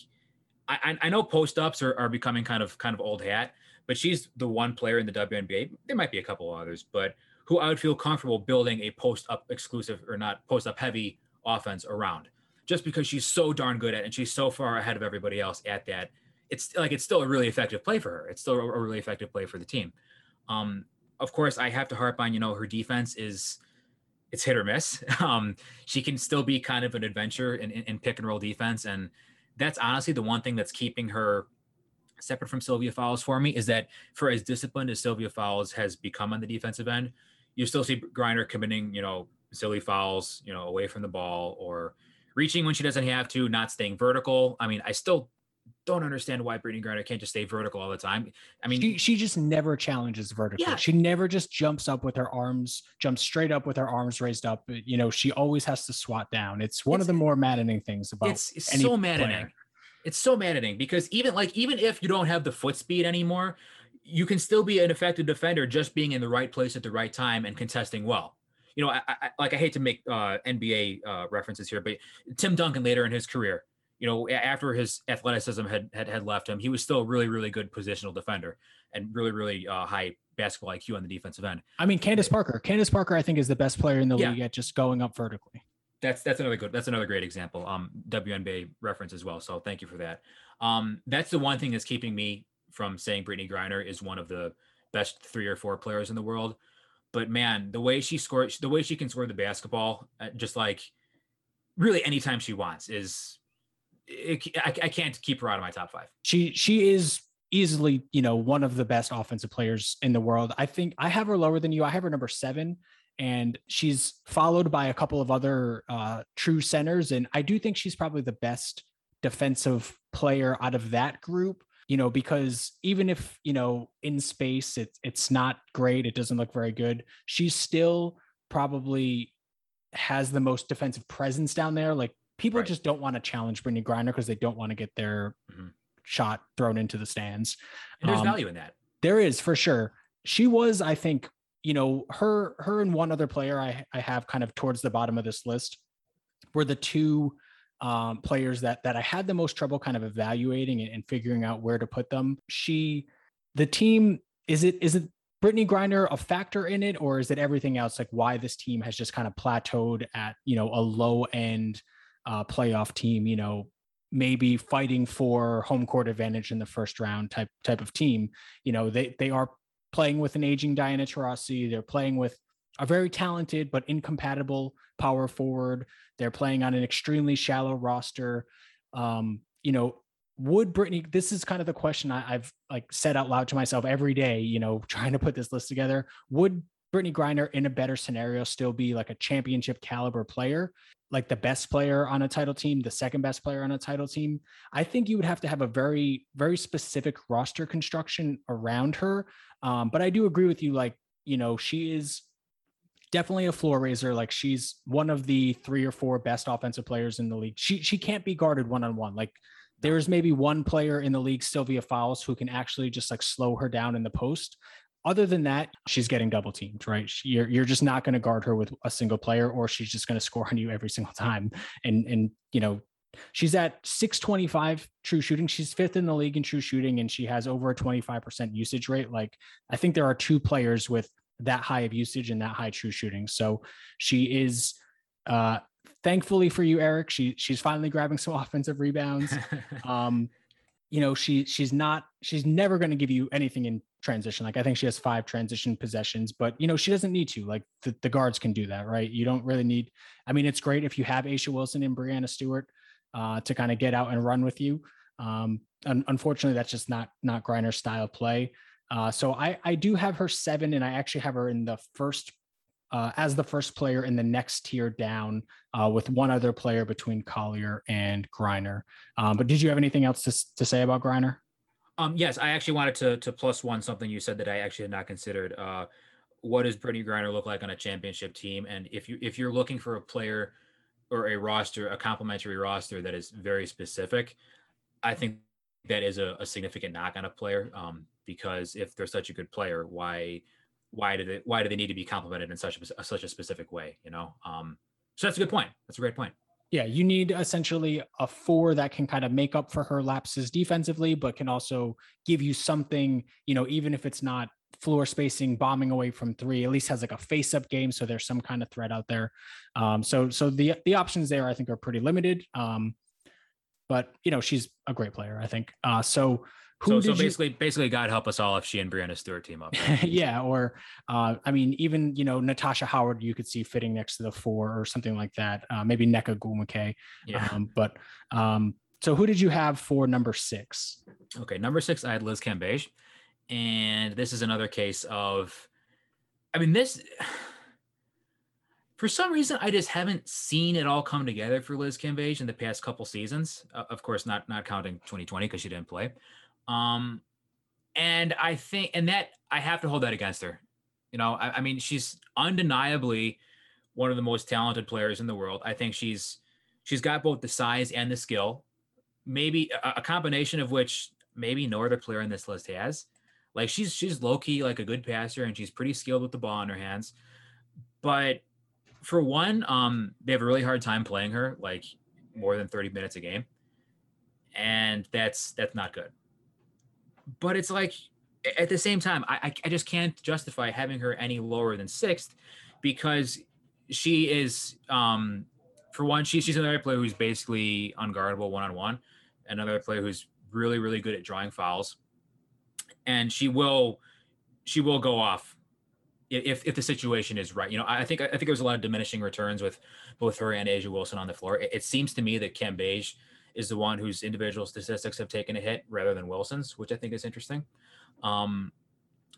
I, I know post ups are, are becoming kind of kind of old hat, but she's the one player in the WNBA. There might be a couple others, but who I would feel comfortable building a post up exclusive or not post up heavy offense around just because she's so darn good at it and she's so far ahead of everybody else at that it's like it's still a really effective play for her. It's still a really effective play for the team. Um, of course, I have to harp on you know her defense is it's hit or miss. <laughs> Um, she can still be kind of an adventure in, in, in, pick and roll defense, and that's honestly the one thing that's keeping her separate from Sylvia Fowles for me is that for as disciplined as Sylvia Fowles has become on the defensive end, you still see Griner committing you know silly fouls, you know, away from the ball or reaching when she doesn't have to, not staying vertical. I mean, I still don't understand why Brittney Griner can't just stay vertical all the time. I mean, she, she just never challenges vertical. Yeah. She never just jumps up with her arms, jumps straight up with her arms raised up. You know, she always has to swat down. It's one it's, of the more maddening things about it's, it's so maddening. Player. It's so maddening because even like even if you don't have the foot speed anymore, you can still be an effective defender just being in the right place at the right time and contesting well you know, I, I, like I hate to make uh, NBA uh, references here, but Tim Duncan later in his career, you know, after his athleticism had, had, had left him, he was still a really, really good positional defender and really, really uh, high basketball IQ on the defensive end. I mean, Candace Parker. Candace Parker, I think, is the best player in the yeah. league at just going up vertically. That's that's another good. That's another great example. Um, WNBA reference as well. So thank you for that. Um, that's the one thing that's keeping me from saying Brittney Griner is one of the best three or four players in the world. But man, the way she scores, the way she can score the basketball, uh, just like really anytime she wants, is it, I, I can't keep her out of my top five. She she is easily you know one of the best offensive players in the world. I think I have her lower than you. I have her number seven, and she's followed by a couple of other uh, true centers, and I do think she's probably the best defensive player out of that group you know because even if you know in space it's it's not great it doesn't look very good she's still probably has the most defensive presence down there like people right. just don't want to challenge Brittney Griner because they don't want to get their mm-hmm. shot thrown into the stands. And there's um, value in that. There is for sure. She was, I think, you know, her her and one other player I, I have kind of towards the bottom of this list were the two um, players that that I had the most trouble kind of evaluating and, and figuring out where to put them. She, the team, is it is it Brittney Griner a factor in it, or is it everything else? Like why this team has just kind of plateaued at you know a low end uh, playoff team, you know, maybe fighting for home court advantage in the first round type type of team. You know, they they are playing with an aging Diana Taurasi. They're playing with a very talented but incompatible power forward. They're playing on an extremely shallow roster. Um, you know, would Brittney? This is kind of the question I, I've like said out loud to myself every day. You know, trying to put this list together. Would Brittney Griner in a better scenario still be like a championship caliber player? like the best player on a title team, the second best player on a title team, I think you would have to have a very, very specific roster construction around her. Um, but I do agree with you. Like, you know, she is definitely a floor raiser. Like she's one of the three or four best offensive players in the league. She she can't be guarded one on one. Like there's maybe one player in the league, Sylvia Fowles, who can actually just like slow her down in the post other than that, she's getting double teamed, right? You're you're just not going to guard her with a single player, or she's just going to score on you every single time. And and you know, she's at 625 true shooting. She's fifth in the league in true shooting, and she has over a 25% usage rate. Like I think there are two players with that high of usage and that high true shooting. So she is uh thankfully for you, Eric, she she's finally grabbing some <laughs> offensive rebounds. <laughs> um you know, she she's not she's never going to give you anything in transition. Like I think she has five transition possessions, but you know, she doesn't need to. Like the, the guards can do that, right? You don't really need. I mean, it's great if you have A'ja Wilson and Breanna Stewart uh, to kind of get out and run with you. Um, un- unfortunately, that's just not not Griner's style play. Uh, so I I do have her seven, and I actually have her in the first uh, as the first player in the next tier down, uh, with one other player between Collier and Griner. Um, but did you have anything else to to say about Griner? Um, yes, I actually wanted to to plus one something you said that I actually had not considered. Uh, what does Brittney Griner look like on a championship team? And if you if you're looking for a player or a roster, a complementary roster that is very specific, I think that is a, a significant knock on a player. Um, because if they're such a good player, why why do they why do they need to be complimented in such a such a specific way? You know, um, so that's a good point. That's a great point. Yeah, you need essentially a four that can kind of make up for her lapses defensively, but can also give you something. You know, even if it's not floor spacing, bombing away from three, at least has like a face up game, so there's some kind of threat out there. Um, so so the the options there I think are pretty limited. Um, but you know she's a great player, I think. Uh, so who so, so basically, you... basically, God help us all if she and Breanna Stewart team up. <laughs> yeah, or uh, I mean, even you know Natasha Howard, you could see fitting next to the four or something like that. Uh, maybe Nneka Ogwumike. Yeah. Um, but um, so who did you have for number six? Okay, number six, I had Liz Cambage, and this is another case of, I mean, this. <sighs> For some reason, I just haven't seen it all come together for Liz Cambage in the past couple seasons. Uh, of course, not not counting 2020 because she didn't play. Um, and I think, and that I have to hold that against her. You know, I, I, mean, she's undeniably one of the most talented players in the world. I think she's she's got both the size and the skill, maybe a, a combination of which maybe no other player in this list has. Like she's she's low key like a good passer and she's pretty skilled with the ball in her hands. But for one, um, they have a really hard time playing her like more than 30 minutes a game. And that's that's not good but it's like at the same time, I, I just can't justify having her any lower than sixth because she is, um, for one, she, she's another player who's basically unguardable one on one, another player who's really, really good at drawing fouls, and she will, she will go off if if the situation is right. You know, I think I think there's a lot of diminishing returns with both her and A'ja Wilson on the floor. It, it seems to me that Cambage is the one whose individual statistics have taken a hit rather than Wilson's, which I think is interesting. Um,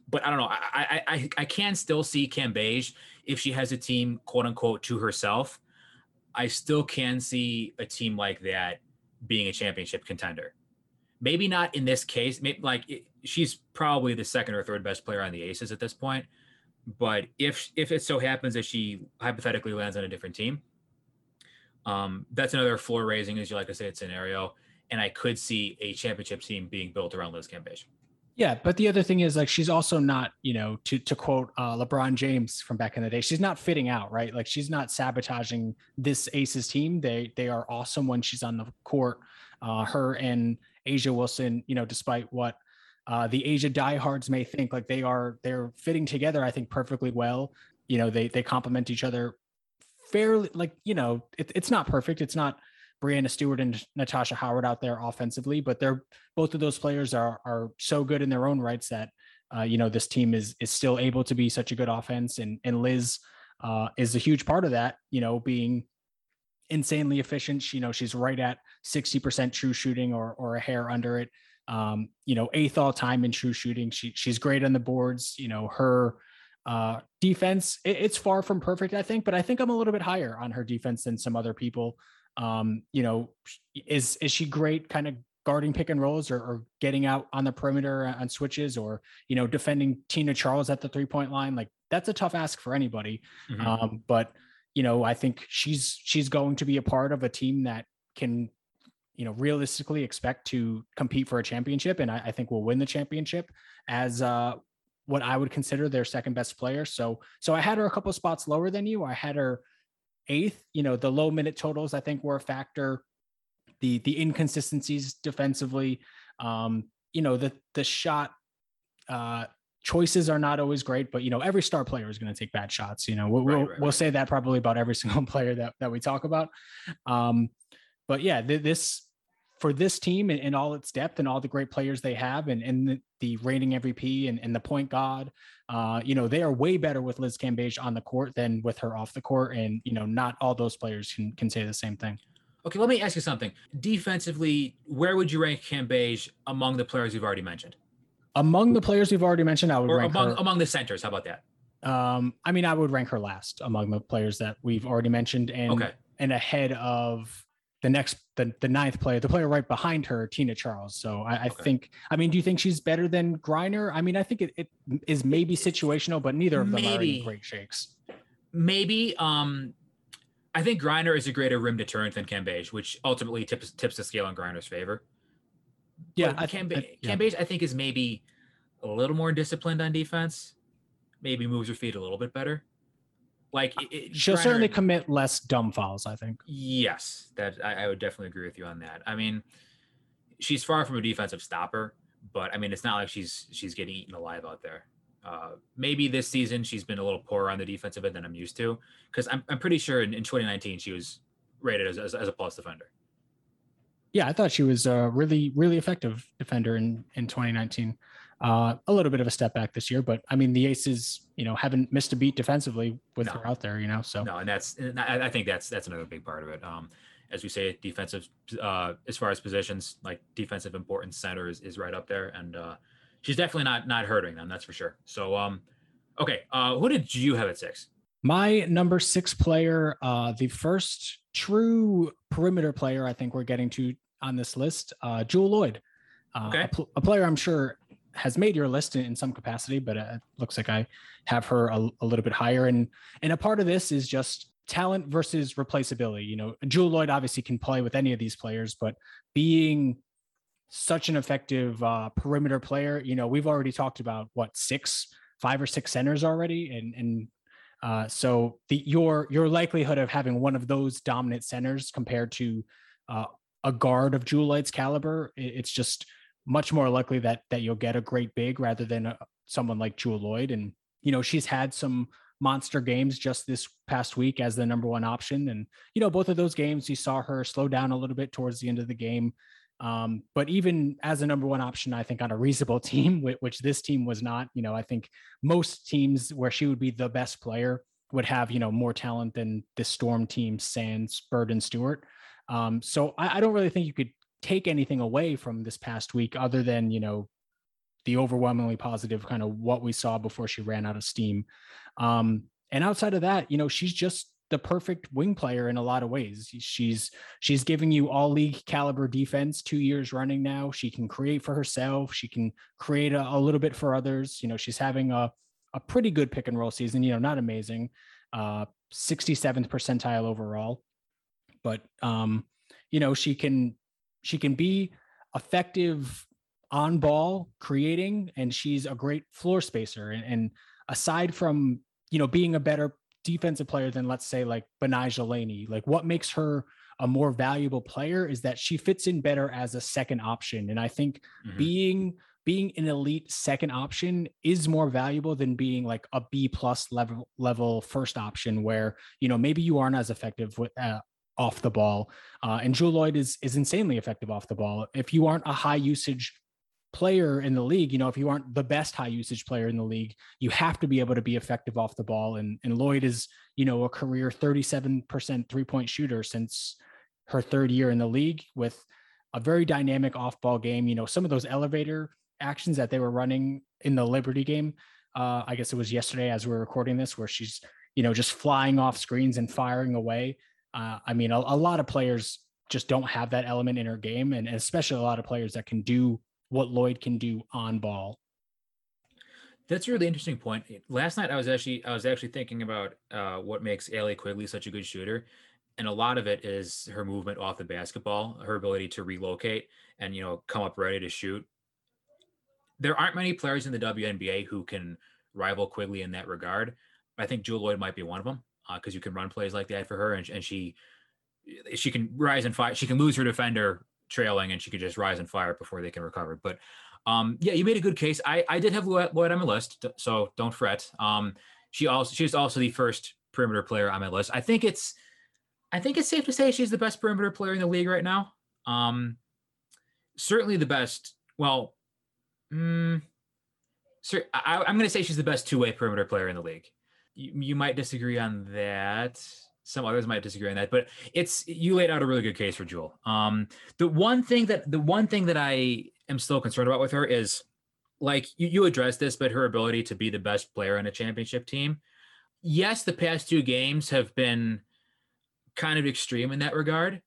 but I don't know. I, I I I can still see Cambage if she has a team quote unquote to herself. I still can see a team like that being a championship contender. Maybe not in this case. Maybe like it, she's probably the second or third best player on the Aces at this point. But if if it so happens that she hypothetically lands on a different team, um, that's another floor raising, as you like to say, scenario. And I could see a championship team being built around Liz Cambage. Yeah, but the other thing is like she's also not, you know, to to quote uh, LeBron James from back in the day, she's not fitting out, right? Like she's not sabotaging this Aces team. They they are awesome when she's on the court. Uh, her and A'ja Wilson, you know, despite what uh, the A'ja diehards may think, like they are they're fitting together, I think, perfectly well. You know, they they complement each other fairly like you know it, it's not perfect. It's not Breanna Stewart and Natasha Howard out there offensively, but they're both of those players are are so good in their own rights that uh, you know this team is is still able to be such a good offense, and and Liz uh, is a huge part of that. You know, being insanely efficient. She, you know, she's right at sixty percent true shooting or or a hair under it. Um, you know, eighth all time in true shooting. She she's great on the boards. You know, her uh, defense, it, it's far from perfect, I think, but I think I'm a little bit higher on her defense than some other people. Um, you know, is is she great kind of guarding pick and rolls or, or getting out on the perimeter on switches or you know defending Tina Charles at the three point line? Like that's a tough ask for anybody. Mm-hmm. Um, but you know, I think she's she's going to be a part of a team that can you know realistically expect to compete for a championship and I, I, think we'll win the championship as uh what I would consider their second best player. So so I had her a couple spots lower than you. I had her eighth. You know, the low minute totals I think were a factor. The the inconsistencies defensively. Um, you know, the the shot uh choices are not always great, but you know, every star player is going to take bad shots. You know, we'll right, right, we'll right. say that probably about every <laughs> single player that that we talk about. Um, but yeah, th- this for this team and, and, all its depth and all the great players they have and, and the, the reigning MVP and, and the point guard, uh, you know, they are way better with Liz Cambage on the court than with her off the court. And, you know, not all those players can, can say the same thing. Okay, let me ask you something. Defensively, where would you rank Cambage among the players you've already mentioned? Among the players we've already mentioned, I would or rank among her, among the centers. How about that? Um, I mean, I would rank her last among the players that we've already mentioned, and okay. and ahead of the next the, the ninth player, the player right behind her, Tina Charles. So I, I okay. think, I mean, do you think she's better than Griner? I mean, I think it, it is maybe situational, but neither of them maybe. are in great shakes. Maybe. Um, I think Griner is a greater rim deterrent than Cambage, which ultimately tips tips the scale in Griner's favor. Yeah, I, Cambage, I, yeah. Cambage, I think, is maybe a little more disciplined on defense. Maybe moves her feet a little bit better. Like it, she'll Griner, certainly commit less dumb fouls. I think. Yes, that I, I would definitely agree with you on that. I mean, she's far from a defensive stopper, but I mean, it's not like she's she's getting eaten alive out there. Uh, maybe this season she's been a little poorer on the defensive end than I'm used to, because I'm I'm pretty sure in, in 2019 she was rated as, as, as a plus defender. Yeah, I thought she was a really really effective defender in in 2019. Uh, a little bit of a step back this year, but I mean the Aces, you know, haven't missed a beat defensively with no. her out there, you know. So no, and that's and I, I, think that's that's another big part of it. Um, as we say, defensive uh, as far as positions, like defensive importance center is, is right up there, and uh, she's definitely not not hurting them, that's for sure. So um, okay, uh, who did you have at six? My number six player, uh, the first true perimeter player I think we're getting to on this list, uh, Jewell Loyd. Uh, okay. A, pl- a, player I'm sure has made your list in, in some capacity, but it looks like I have her a, a, little bit higher. And and a part of this is just talent versus replaceability. You know, Jewell Loyd obviously can play with any of these players, but being such an effective uh, perimeter player, you know, we've already talked about what six, five or six centers already, and and uh, so the your your likelihood of having one of those dominant centers compared to uh, a guard of Jewell Loyd's caliber, it's just much more likely that that you'll get a great big rather than a, uh, someone like Jewell Loyd. And you know, she's had some monster games just this past week as the number one option. And you know, both of those games, you saw her slow down a little bit towards the end of the game. Um, but even as a number one option, I think on a reasonable <laughs> team, which this team was not, you know, I think most teams where she would be the best player would have, you know, more talent than the Storm team, Sands, Bird, and Stewart. Um, so I, I, don't really think you could take anything away from this past week other than you know the overwhelmingly positive kind of what we saw before she ran out of steam. Um, and outside of that you know she's just the perfect wing player in a lot of ways. She's she's giving you all league caliber defense two years running now. She can create for herself. She can create a, a little bit for others. You know she's having a, a pretty good pick and roll season you know not amazing uh 67th percentile overall. But um you know she can she can be effective on ball creating and she's a great floor spacer and, and, aside from you know being a better defensive player than let's say like Betnijah Laney like what makes her a more valuable player is that she fits in better as a second option and I think mm-hmm. being being an elite second option is more valuable than being like a B plus level level first option where you know maybe you aren't as effective with uh, off the ball. Uh, and Jewell Loyd is is insanely effective off the ball. If you aren't a high usage player in the league, you know, if you aren't the best high usage player in the league, you have to be able to be effective off the ball. And and Loyd is, you know, a career 37% three-point shooter since her third year in the league with a very dynamic off-ball game. You know, some of those elevator actions that they were running in the Liberty game. Uh, I guess it was yesterday as we are recording this, where she's, you know, just flying off screens and firing away. Uh, I mean, a, a, lot of players just don't have that element in her game, and especially a lot of players that can do what Loyd can do on ball. That's a really interesting point. Last night, I was actually I was actually thinking about uh, what makes Allie Quigley such a good shooter, and a lot of it is her movement off the basketball, her ability to relocate and you know come up ready to shoot. There aren't many players in the WNBA who can rival Quigley in that regard. I think Jewell Loyd might be one of them because uh, you can run plays like that for her, and, and she she can rise and fire. She can lose her defender trailing, and she could just rise and fire before they can recover. But um, yeah, you made a good case. I I did have Loyd on my list, so don't fret. Um, she also she's also the first perimeter player on my list. I think it's I think it's safe to say she's the best perimeter player in the league right now. Um, certainly the best. Well, mm, sir, I, am going to say she's the best two way perimeter player in the league. You, you might disagree on that. Some others might disagree on that, but it's you laid out a really good case for Jewell. Um, the one thing that the one thing that I am still concerned about with her is like you, you addressed this, but her ability to be the best player on a championship team. Yes, the past two games have been kind of extreme in that regard,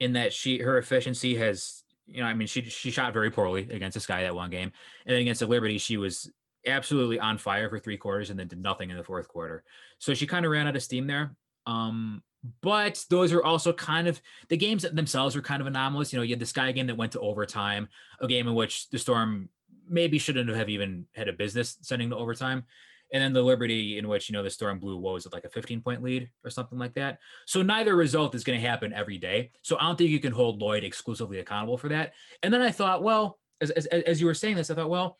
in that she her efficiency has you know, I mean, she she shot very poorly against the Sky that one game, and then against the Liberty, she was absolutely on fire for three quarters and then did nothing in the fourth quarter. So she kind of ran out of steam there. Um, but those are also kind of the games themselves are kind of anomalous. You know, you had the Sky game that went to overtime, a game in which the Storm maybe shouldn't have even had a business sending to overtime. And then the Liberty in which, you know, the Storm blew, what was it, like a 15 point lead or something like that. So neither result is going to happen every day. So I don't think you can hold Loyd exclusively accountable for that. And then I thought, well, as, as, as you were saying this, I thought, well,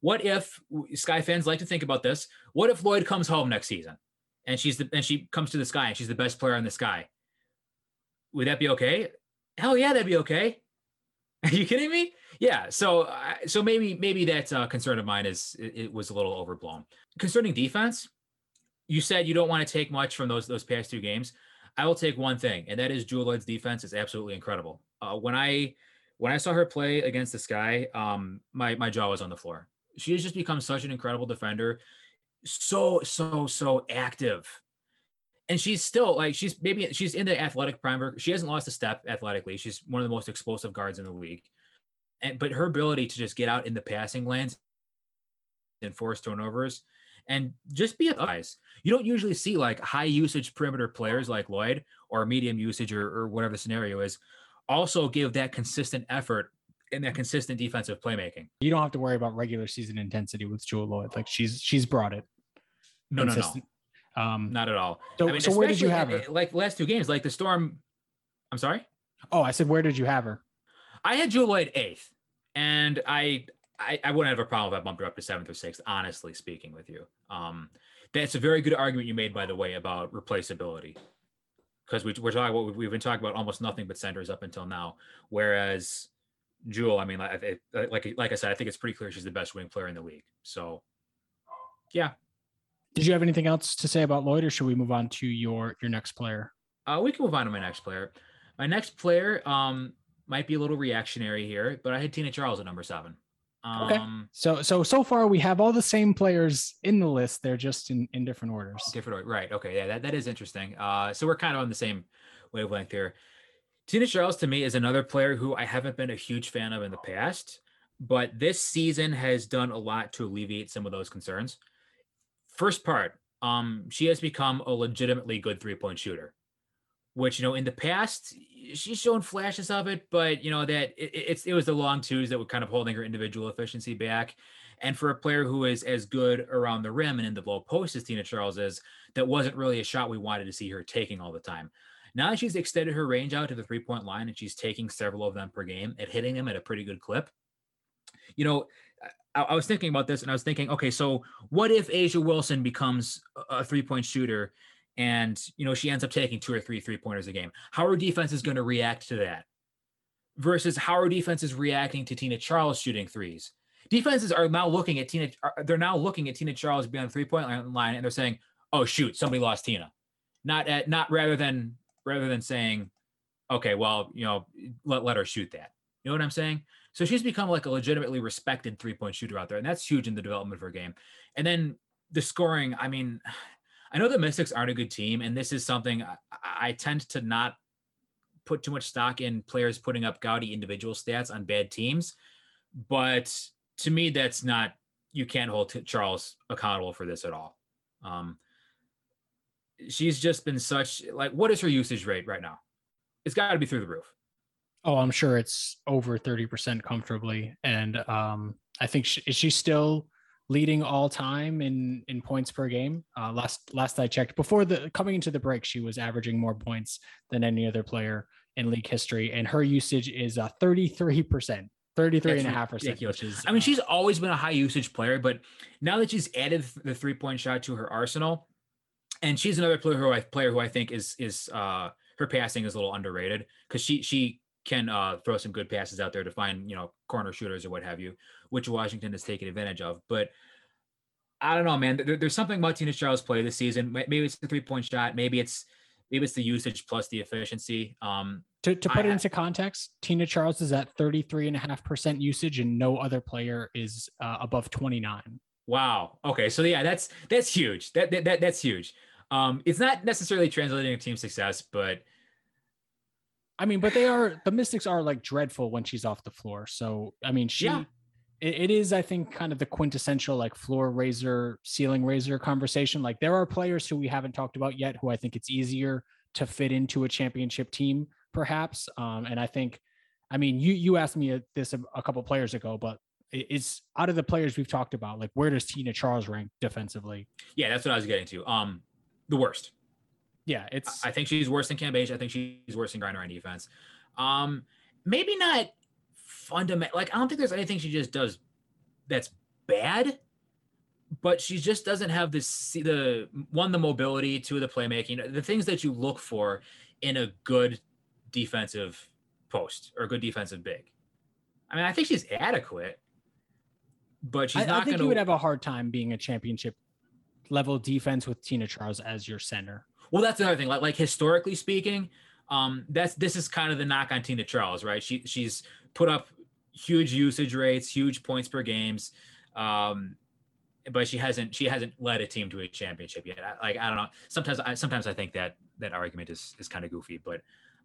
what if Sky fans like to think about this? What if Loyd comes home next season and she's the and she comes to the Sky and she's the best player in the Sky? Would that be okay? Hell yeah, that'd be okay. <laughs> Are you kidding me? Yeah. So so maybe maybe that uh, concern of mine is it, it was a little overblown. Concerning defense, you said you don't want to take much from those those past two games. I will take one thing, and that is Jewell Loyd's defense is absolutely incredible. Uh, when I when I saw her play against the Sky, um, my my jaw was on the floor she has just become such an incredible defender. So, so, so active. And she's still like she's maybe she's in the athletic prime. She hasn't lost a step athletically. She's one of the most explosive guards in the league. And but her ability to just get out in the passing lanes and force turnovers and just be a guys. You don't usually see like high usage perimeter players like Loyd or medium usage or, or whatever the scenario is also give that consistent effort in that consistent defensive playmaking. You don't have to worry about regular season intensity with Jewell Loyd. Like she's she's brought it. No, consistent. no, no. Um, not at all. So, I mean, so where did you have her? Like last two games, like the Storm. I'm sorry. Oh, I said where did you have her? I had Jewell Loyd eighth, and I, I I wouldn't have a problem if I bumped her up to seventh or sixth. Honestly speaking, with you, um, that's a very good argument you made, by the way, about replaceability because we, are talking about we've been talking about almost nothing but centers up until now. Whereas Jewell, I mean, like, like like I said, I think it's pretty clear she's the best wing player in the league. So, yeah. Did you have anything else to say about Loyd, or should we move on to your your next player? Uh, we can move on to my next player. My next player um, might be a little reactionary here, but I had Tina Charles at number seven. Um, okay. So so so far we have all the same players in the list. They're just in in different orders. Different order, right? Okay, yeah, that, that is interesting. Uh, so we're kind of on the same wavelength here. Tina Charles to me is another player who I haven't been a huge fan of in the past, but this season has done a lot to alleviate some of those concerns. First part, um, she has become a legitimately good three point shooter, which you know in the past she's shown flashes of it, but you know that it, it's it was the long twos that were kind of holding her individual efficiency back. And for a player who is as good around the rim and in the low post as Tina Charles is, that wasn't really a shot we wanted to see her taking all the time. Now that she's extended her range out to the three point line and she's taking several of them per game and hitting them at a pretty good clip. You know, I, I was thinking about this and I was thinking, okay, so what if A'ja Wilson becomes a three point shooter and, you know, she ends up taking two or three three pointers a game? How are defenses going to react to that? Versus how are defenses reacting to Tina Charles shooting threes? Defenses are now looking at Tina, they're now looking at Tina Charles beyond three point line and they're saying, oh, shoot, somebody lost Tina. Not at, not rather than rather than saying, okay, well, you know, let, let her shoot that. You know what I'm saying? So she's become like a legitimately respected three point shooter out there. And that's huge in the development of her game. And then the scoring, I mean, <sighs> I know the Mystics aren't a good team. And this is something I, I tend to not put too much stock in players putting up gaudy individual stats on bad teams. But to me, that's not, you can't hold Charles accountable for this at all. Um, she's just been such like what is her usage rate right now? It's got to be through the roof. Oh, I'm sure it's over 30% comfortably. And um, I think she, is she still leading all time in in points per game? Uh, last last I checked, before the coming into the break, she was averaging more points than any other player in league history, and her usage is uh, 33%. 33 That's and a half percent. Which is, I mean, uh, she's always been a high usage player, but now that she's added the three point shot to her arsenal, and she's another player who I player who I think is is uh her passing is a little underrated because she she can uh, throw some good passes out there to find you know corner shooters or what have you, which Washington has taken advantage of. But I don't know, man. There, there's something about Tina Charles' play this season. Maybe it's the three point shot. Maybe it's maybe it's the usage plus the efficiency. Um, to, to put I, it into context, Tina Charles is at 33.5% usage and no other player is uh, above 29. Wow. Okay. So yeah, that's, that's huge. That, that, that that's huge. Um, it's not necessarily translating to team success, but I mean, but they are, the Mystics are like dreadful when she's off the floor. So, I mean, she, yeah. it, it is, I think, kind of the quintessential like floor raiser, ceiling raiser conversation. Like there are players who we haven't talked about yet who I think it's easier to fit into a championship team perhaps. Um, and I think, I mean, you you asked me this a, a couple players ago, but it's out of the players we've talked about, like where does Tina Charles rank defensively? Yeah, that's what I was getting to. Um, the worst. Yeah, it's. I think she's worse than Cambage. I think she's worse than Griner on defense. Um, maybe not fundamental. Like I don't think there's anything she just does that's bad, but she just doesn't have this the one the mobility, two the playmaking, the things that you look for in a good defensive post or a good defensive big. I mean, I think she's adequate, but she's I, not. I think gonna... you would have a hard time being a championship level defense with Tina Charles as your center. Well, that's another thing. Like, like historically speaking, um, that's this is kind of the knock on Tina Charles, right? She she's put up huge usage rates, huge points per games, um, but she hasn't she hasn't led a team to a championship yet. I, like I don't know. Sometimes I sometimes I think that that argument is is kind of goofy, but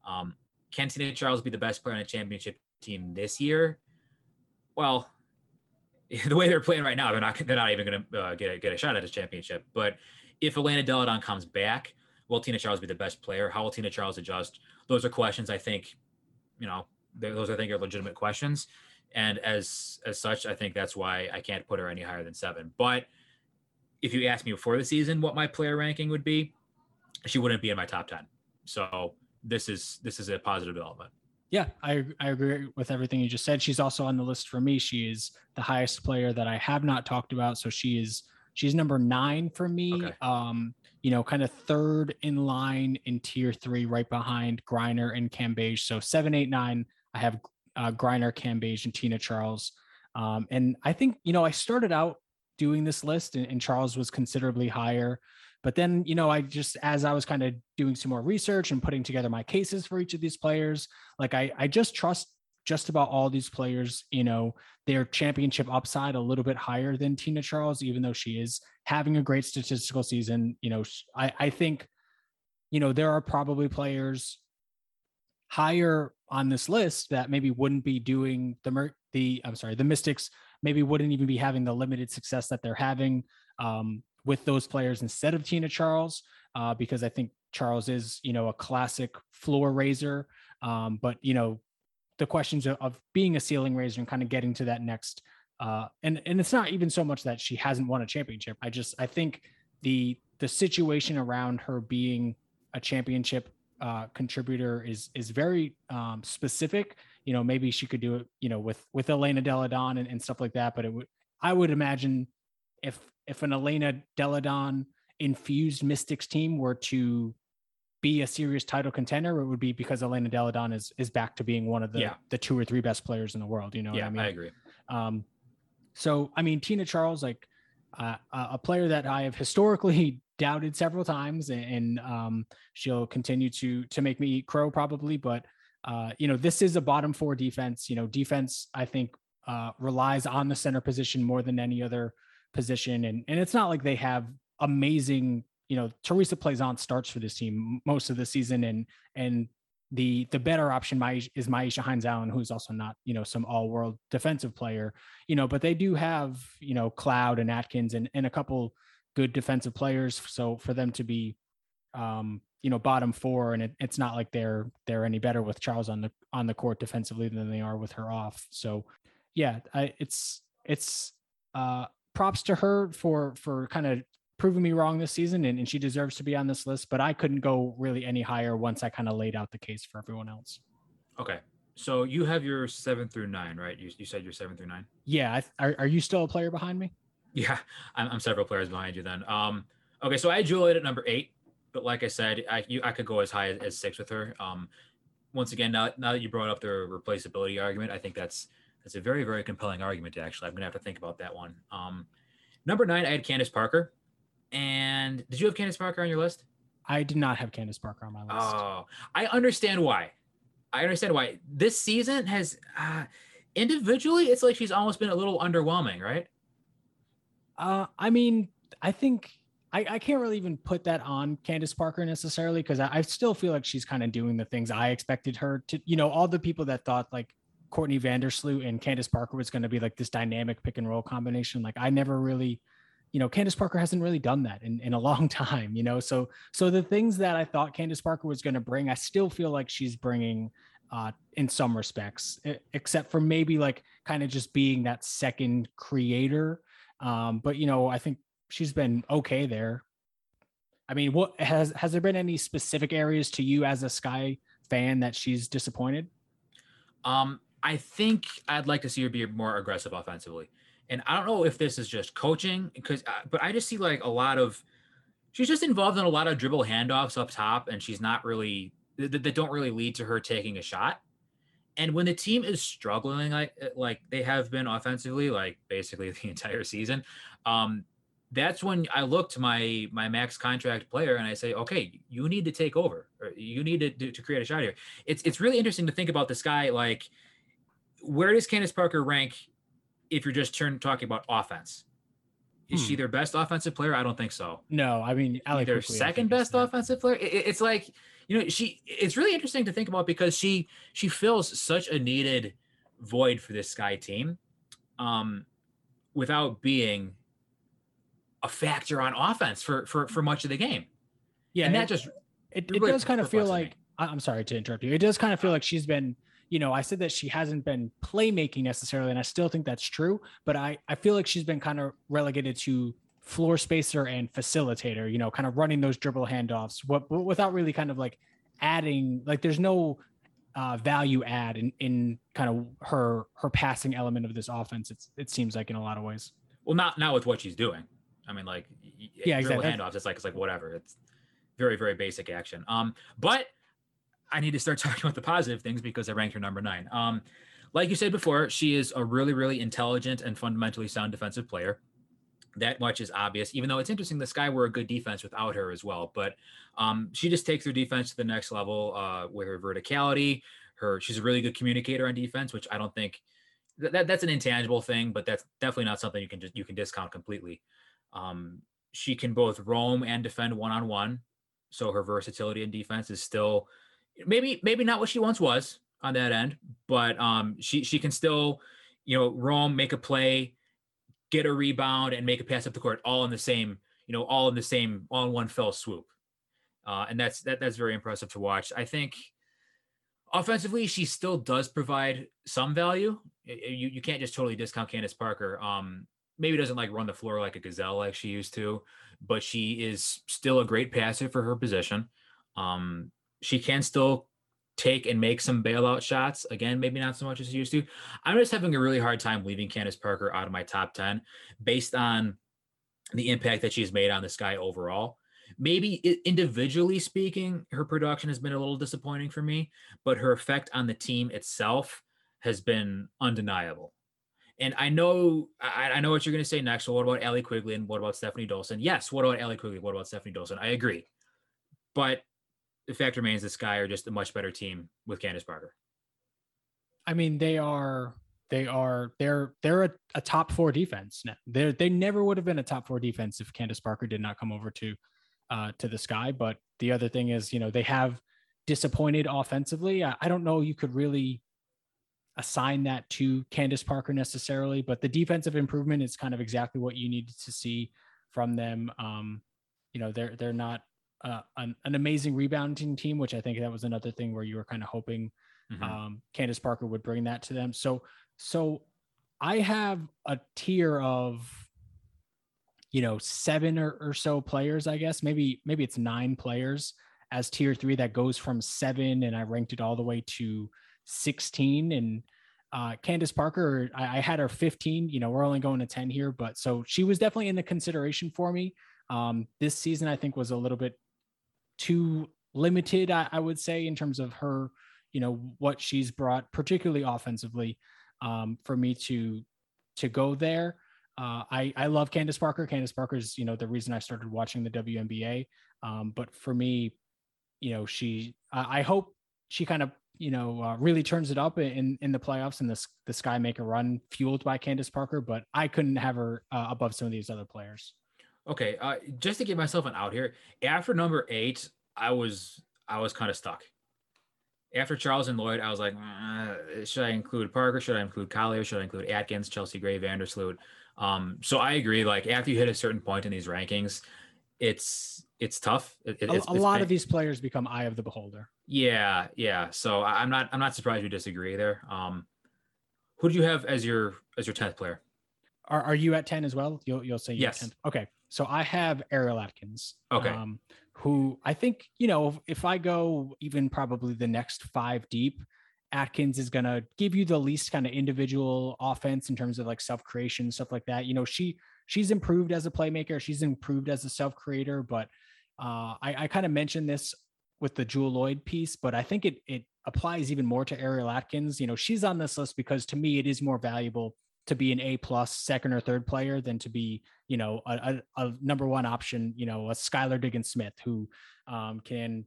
um, can Tina Charles be the best player on a championship team this year? Well, <laughs> the way they're playing right now, they're not they're not even going to uh, get a, get a shot at a championship. But if Elena Delle Donne comes back, will Tina Charles be the best player? How will Tina Charles adjust? Those are questions I think, you know, those I think are legitimate questions. And as as such, I think that's why I can't put her any higher than seven. But if you asked me before the season what my player ranking would be, she wouldn't be in my top ten. So this is this is a positive development. Yeah, I I agree with everything you just said. She's also on the list for me. She is the highest player that I have not talked about. So she is she's number nine for me. Okay. Um, you know, kind of third in line in tier three, right behind Griner and Cambage. So seven, eight, nine. I have uh, Griner, Cambage, and Tina Charles. Um, and I think you know I started out doing this list, and, and Charles was considerably higher. But then, you know, I just as I was kind of doing some more research and putting together my cases for each of these players, like I I just trust just about all these players, you know, their championship upside a little bit higher than Tina Charles, even though she is having a great statistical season. You know, I, I think, you know, there are probably players higher on this list that maybe wouldn't be doing the mer the I'm sorry, the Mystics maybe wouldn't even be having the limited success that they're having. Um, with those players instead of Tina Charles, uh, because I think Charles is, you know, a classic floor raiser. Um, but you know, the questions of, of, being a ceiling raiser and kind of getting to that next, uh, and and it's not even so much that she hasn't won a championship. I just I think the the situation around her being a championship uh, contributor is is very um, specific. You know, maybe she could do it, you know, with with Elena Delle Donne and, and stuff like that. But it would, I would imagine, if if an Elena Delle Donne infused Mystics team were to be a serious title contender, it would be because Elena Delle Donne is is back to being one of the yeah. the two or three best players in the world. You know, yeah, I, mean? I agree. Um, so I mean, Tina Charles, like uh, a player that I have historically <laughs> doubted several times, and, and um, she'll continue to to make me eat crow probably. But uh, you know, this is a bottom four defense. You know, defense I think uh, relies on the center position more than any other position. And and it's not like they have amazing, you know, Theresa Plaisance starts for this team most of the season and and the the better option is Myisha Hines Allen, who's also not you know some all world defensive player, you know, but they do have you know Cloud and Atkins and and a couple good defensive players. So for them to be, um, you know, bottom four, and it, it's not like they're they're any better with Charles on the on the court defensively than they are with her off. So yeah, I, it's it's uh, props to her for for kind of proving me wrong this season and, and she deserves to be on this list but i couldn't go really any higher once i kind of laid out the case for everyone else. Okay. So you have your seven through nine right? You, you said you're seven through nine? Yeah are, are you still a player behind me? Yeah <laughs> I'm, I'm several players behind you then. Um okay so i had juliet at number eight but like i said i you, i could go as high as, as six with her. Um once again, now, now that you brought up the replaceability argument, I think that's that's a very very compelling argument. Actually, I'm gonna have to think about that one. Um, number nine, I had Candace Parker, and did you have Candace Parker on your list? I did not have Candace Parker on my list. Oh, I understand why. I understand why. This season has uh, individually, it's like she's almost been a little underwhelming, right? Uh, I mean, I think I, I can't really even put that on Candace Parker necessarily because I, I still feel like she's kind of doing the things I expected her to. You know, all the people that thought like Courtney Vandersloot and Candace Parker was going to be like this dynamic pick and roll combination. Like I never really, you know, Candace Parker hasn't really done that in, in a <laughs> long time, you know? So, so the things that I thought Candace Parker was going to bring, I still feel like she's bringing uh, in some respects, except for maybe like kind of just being that second creator. Um, but you know, I think she's been okay there. I mean, what has has there been any specific areas to you as a Sky fan that she's disappointed? Um, I think I'd like to see her be more aggressive offensively. And I don't know if this is just coaching because, uh, but I just see like a lot of, she's just involved in a lot of dribble handoffs up top, and she's not really that, that don't really lead to her taking a shot. And when the team is struggling like uh, like they have been offensively, like basically <laughs> the entire season, um, that's when I look to my my max contract player and I say, okay, you need to take over, or you need to to create a shot here. It's it's really interesting to think about this guy. Like, where does Candace Parker rank if you're just turn talking about offense? Is hmm. she their best offensive player? I don't think so. No, I mean, their second best offensive player. It, it's like you know, she. It's really interesting to think about because she she fills such a needed void for this Sky team, um, without being a factor on offense for for for much of the game. Yeah, and that just it, it does kind of feel like I'm sorry to interrupt you. It does kind of feel like she's been, you know, I said that she hasn't been playmaking necessarily, and I still think that's true. But I I feel like she's been kind of relegated to floor spacer and facilitator. You know, kind of running those dribble handoffs, what without really kind of like adding like there's no uh, value add in in kind of her her passing element of this offense. It's it seems like in a lot of ways. Well, not not with what she's doing. I mean, like yeah, exactly. handoffs. It's like it's like whatever. It's very very basic action. Um, but I need to start <laughs> talking about the positive things because I ranked her number nine. Um, like you said before, she is a really really intelligent and fundamentally sound defensive player. That much is obvious. Even though it's interesting, the Sky were a good defense without her as well. But um, she just takes her defense to the next level uh, with her verticality. Her she's a really good communicator on defense, which I don't think that that's an intangible thing, but that's definitely not something you can just you can discount completely. Um, she can both roam and defend one on one, so her versatility in defense is still maybe maybe not what she once was on that end, but um, she she can still you know roam, make a play, get a rebound, and make a pass up the court all in the same you know all in the same all in one fell swoop, uh, and that's that that's very impressive to watch. I think offensively she still does provide some value. You you can't just totally discount Candace Parker. Um, maybe doesn't like run the floor like a gazelle like she used to, but she is still a great passer for her position. Um, she can still take and make some bailout shots. Again, maybe not so much as she used to. I'm just having a really hard time leaving Candace Parker out of my top 10 based on the impact that she's made on the sky overall. Maybe individually speaking, her production has been a little disappointing for me, but her effect on the team itself has been undeniable. And I know I, I know what you're going to say next. So what about Allie Quigley and what about Stephanie Dolson? Yes. What about Allie Quigley? What about Stephanie Dolson? I agree. But the fact remains the Sky are just a much better team with Candace Parker. I mean, they are they are they're they're a, a top four defense now. They they never would have been a top four defense if Candace Parker did not come over to uh to the Sky. But the other thing is, you know, they have disappointed offensively. I, I don't know you could really assign that to Candace Parker necessarily, but the defensive improvement is kind of exactly what you needed to see from them. Um, you know, they're they're not uh, an, an, amazing rebounding team, which I think that was another thing where you were kind of hoping mm-hmm. um, Candace Parker would bring that to them. So, so I have a tier of you know seven or, or so players, I guess maybe maybe it's nine players as tier three that goes from seven, and I ranked it all the way to 16 and uh, Candace Parker, I, I, had her 15. You know, we're only going to 10 here, but so she was definitely in the consideration for me. Um, this season, I think, was a little bit too limited, I, I, would say, in terms of her, you know what she's brought, particularly offensively, um, for me to to go there. Uh, I I love Candace Parker. Candace Parker's you know the reason I started watching the WNBA. Um, but for me, you know, she I, I hope she kind of you know uh, really turns it up in in the playoffs and the the Sky make a run fueled by Candace Parker. But I couldn't have her uh, above some of these other players. Okay, uh, just to give myself an out here, after number eight, I was I was kind of stuck. After Charles and Loyd, I was like, uh, should I include Parker? Should I include Collier? Should I include Atkins, Chelsea Gray, Vandersloot? Um, so I agree. Like after you hit a certain point in these rankings, it's it's tough. It, a, it's, a lot of these players become eye of the beholder. Yeah, yeah. So I'm not I'm not surprised you disagree there. Um, who do you have as your as your tenth player? Are, are you at ten as well? You'll you'll say yes. 10th. Okay, so I have Ariel Atkins. Okay. Um, who I think you know if, I go even probably the next five deep, Atkins is going to give you the least kind of individual offense in terms of like self creation stuff like that. You know, she she's improved as a playmaker, she's improved as a self creator, but uh, I, I kind of mentioned this with the Jewell Loyd piece, but I think it it applies even more to Ariel Atkins. You know, she's on this list because to me it is more valuable to be an A plus second or third player than to be, you know, a, a, a number one option, you know, a Skylar Diggins Smith who um, can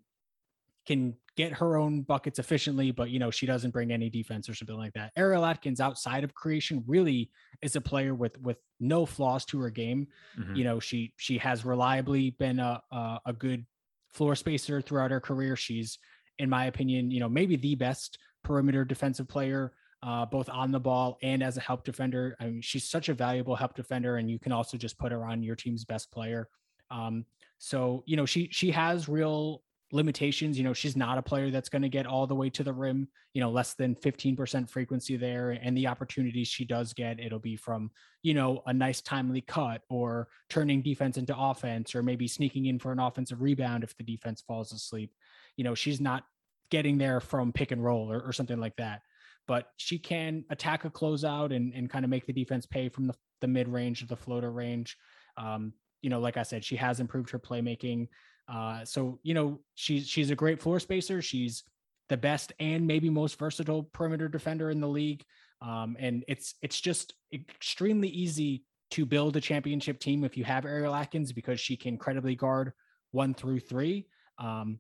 can get her own buckets efficiently, but you know, she doesn't bring any defense or something like that. Ariel Atkins outside of creation really is a player with with no flaws to her game. Mm-hmm. You know, she she has reliably been a, a, a good floor spacer throughout her career. She's in my opinion, you know, maybe the best perimeter defensive player uh, both on the ball and as a help defender. I mean, she's such a valuable help defender, and you can also just put her on your team's best player. Um, so you know, she she has real limitations. You know, she's not a player that's going to get all the way to the rim, you know, less than 15% frequency there. And the opportunities she does get, it'll be from, you know, a nice timely cut or turning defense into offense or maybe sneaking in for an offensive rebound if the defense falls asleep. You know, she's not getting there from pick and roll or, or something like that. But she can attack a closeout and, and kind of make the defense pay from the, the mid range or the floater range. Um, you know, like I said, she has improved her playmaking. Uh, so you know she's she's a great floor spacer. She's the best and maybe most versatile perimeter defender in the league. Um, and it's it's just extremely easy to build a championship team if you have Ariel Atkins because she can credibly guard one through three. Um,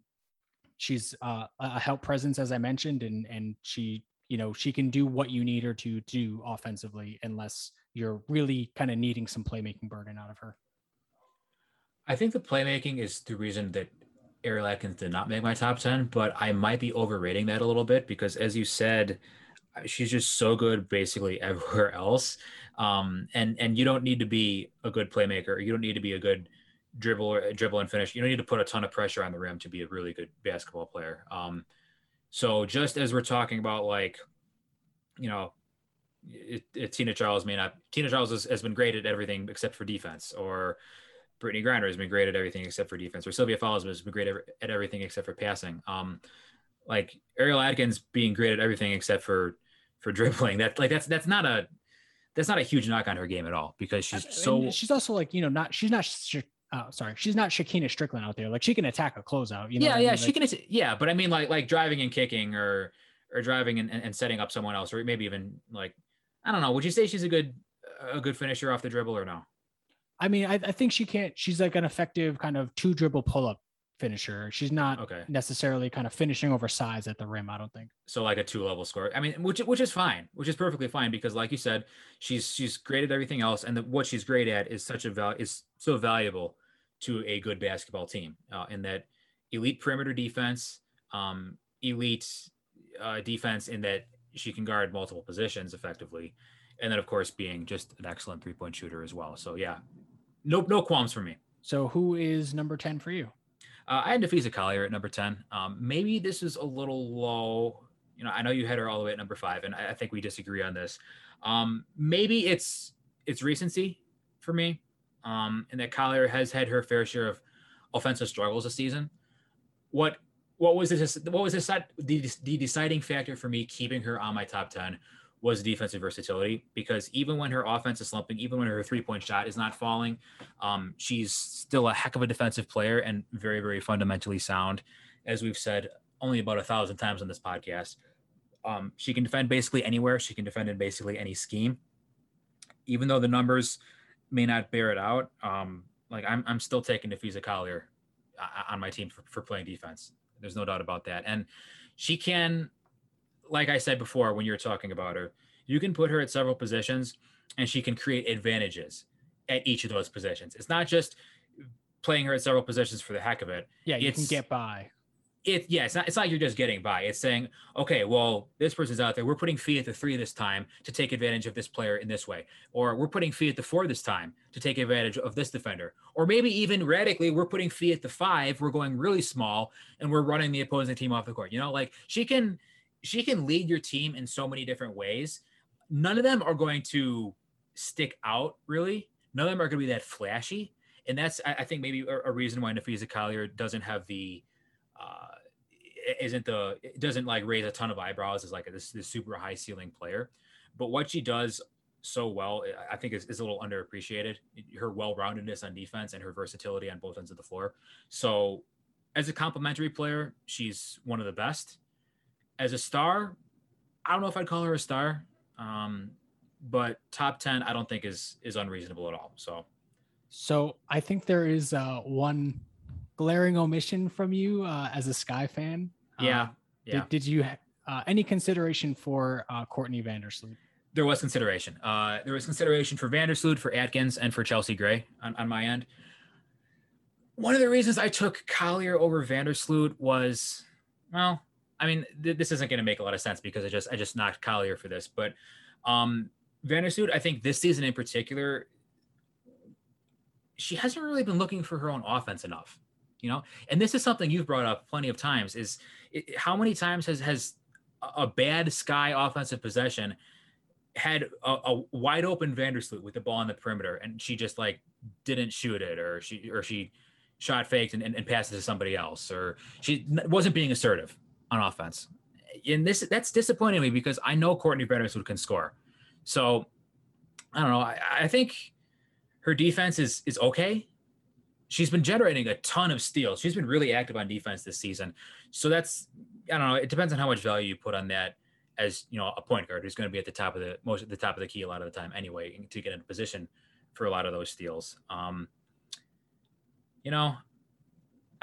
she's uh, a help presence as I mentioned, and and she you know she can do what you need her to do offensively unless you're really kind of needing some playmaking burden out of her. I think the playmaking is the reason that Ariel Atkins did not make my top 10, but I might be overrating that a little bit because, as you said, she's just so good basically <laughs> everywhere else. Um, and and you don't need to be a good playmaker. You don't need to be a good dribble dribble and finish. You don't need to put a ton of pressure on the rim to be a really good basketball player. Um, so just as we're talking about like, you know, it, it, Tina Charles may not. Tina Charles has, has been great at everything except for defense, or Brittney Griner has been great at everything except for defense, or Sylvia Fowles has been great at everything except for passing. Um, like Ariel Atkins being great at everything except for for dribbling. That like that's that's not a that's not a huge knock on her game at all because she's so. she's also like you know not she's not. Uh, sorry, she's not Shekinna Stricklen out there. Like she can attack a closeout. You know yeah, yeah, I mean? she can. Yeah, but I mean, like like driving and kicking, or or driving and, and setting up someone else, or maybe even like I don't know. Would you say she's a good a good finisher off the dribble or no? I mean, I, I think she can't. She's like an effective kind of two dribble pull up finisher. She's not okay. necessarily kind of finishing over size at the rim. I don't think so. Like a two level score. I mean, which which is fine, which is perfectly fine because, like you said, she's she's great at everything else, and the, what she's great at is such a value is so valuable to a good basketball team. Uh, in that elite perimeter defense, um, elite uh, defense in that she can guard multiple positions effectively, and then of course being just an excellent three point shooter as well. So yeah, no no qualms for me. So who is number ten for you? Uh, I had Napheesa Collier at number ten. Um, maybe this is a little low. You know, I know you had her all the way at number five, and I, I think we disagree on this. Um, maybe it's it's recency for me, um, and that Collier has had her fair share of offensive struggles this season. What what was this? What was this? The, the deciding factor for me keeping her on my top ten was defensive versatility because even when her offense is slumping, even when her three point shot is not falling, um, she's still a heck of a defensive player and very, very fundamentally sound. As we've said only about a thousand times on this podcast. Um, she can defend basically anywhere. She can defend in basically any scheme. Even though the numbers may not bear it out, um, like I'm, I'm still taking Napheesa Collier uh, on my team for, for playing defense. There's no doubt about that. And she can, like I said before, when you're talking about her, you can put her at several positions and she can create advantages at each of those positions. It's not just playing her at several positions for the heck of it. Yeah, you it's, can get by. It yeah, it's not it's not you're just getting by. It's saying, okay, well, this person's out there. We're putting fee at the three this time to take advantage of this player in this way. Or we're putting fee at the four this time to take advantage of this defender. Or maybe even radically, we're putting fee at the five, we're going really small and we're running the opposing team off the court. You know, like she can she can lead your team in so many different ways. None of them are going to stick out really. None of them are going to be that flashy, and that's I, I think maybe a, a, reason why Napheesa Collier doesn't have the uh, isn't the it doesn't like raise a ton of eyebrows as like a, this this super high ceiling player, but what she does so well, I think is, is a little underappreciated. Her well-roundedness on defense and her versatility on both ends of the floor. So, as a complimentary player, she's one of the best. As a star, I don't know if I'd call her a star. Um, but top 10 i don't think is is unreasonable at all so so i think there is uh one glaring omission from you uh as a sky fan yeah uh, yeah. did, did you uh any consideration for uh courtney vandersloot? There was consideration. Uh there was consideration for vandersloot for atkins and for chelsea gray on, on my end. One of the reasons i took collier over vandersloot was well i mean th- this isn't going to make a lot of sense because i just i just knocked collier for this but um Vandersloot, I think this season in particular, she hasn't really been looking for her own offense enough, you know. And this is something you've brought up plenty of times: is it, how many times has has a bad Sky offensive possession had a, a wide open Vandersloot with the ball on the perimeter, and she just like didn't shoot it, or she or she shot faked and, and, and passed it to somebody else, or she wasn't being assertive on offense. And this that's disappointing me because I know Courtney Vandersloot can score. So I don't know. I, I think her defense is is okay. She's been generating a ton of steals. She's been really active on defense this season. So that's I don't know. It depends on how much value you put on that as you know a point guard who's going to be at the top of the most at the top of the key a lot of the time anyway to get in position for a lot of those steals. Um, you know,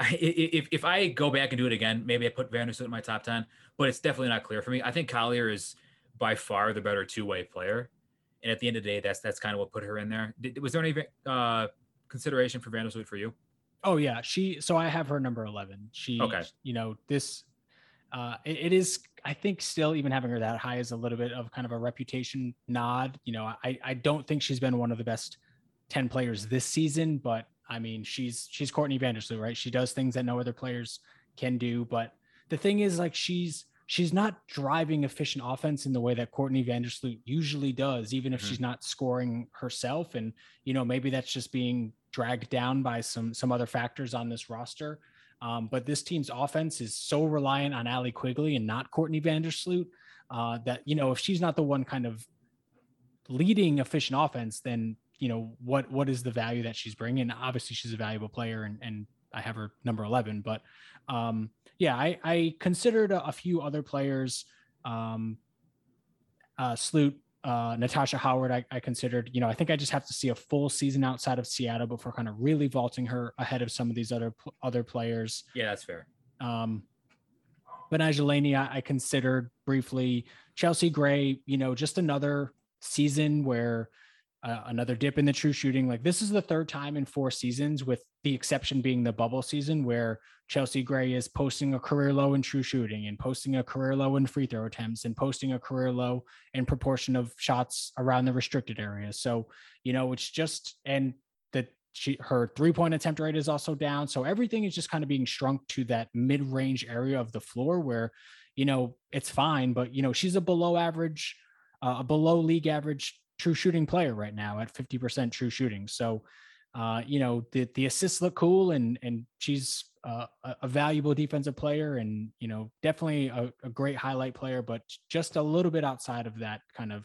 <laughs> if if I go back and do it again, maybe I put Vandersloot in my top ten, but it's definitely not clear for me. I think Collier is by far the better two way player. And at the end of the day, that's that's kind of what put her in there. Did, was there any uh, consideration for Vandersloot for you? Oh yeah, she. So I have her number eleven. She. Okay. You know this. Uh, it, it is. I think still even having her that high is a little bit of kind of a reputation nod. You know, I I don't think she's been one of the best ten players this season, but I mean she's she's Courtney Vandersloot, right? She does things that no other players can do. But the thing is, like she's she's not driving efficient offense in the way that Courtney Vandersloot usually does, even if mm-hmm. she's not scoring herself. And, you know, maybe that's just being dragged down by some some other factors on this roster. Um, but this team's offense is so reliant on Allie Quigley and not Courtney Vandersloot uh, that, you know, if she's not the one kind of leading efficient offense, then, you know, what what is the value that she's bringing? Obviously, she's a valuable player and, and I have her number 11, but um, yeah, I, I considered a, a, few other players, um, uh, Sloot, uh, Natasha Howard. I, I, considered, you know, I think I just have to see a full season outside of Seattle before kind of really vaulting her ahead of some of these other other players. Yeah, that's fair. Um, Laney, I, I considered briefly. Chelsea Gray, you know, just another season where another dip in the true shooting. Like this is the third time in four seasons, with the exception being the bubble season, where Chelsea Gray is posting a career low in true shooting and posting a career low in free throw attempts and posting a career low in proportion of shots around the restricted area. So, you know, it's just, and that she, her three point attempt rate is also down. So everything is just kind of being shrunk to that mid range area of the floor where, you know, it's fine, but, you know, she's a below average, uh, a below league average true shooting player right now at 50% true shooting. So, uh, you know, the, the assists look cool and, and she's uh, a valuable defensive player and, you know, definitely a, a, great highlight player, but just a little bit outside of that kind of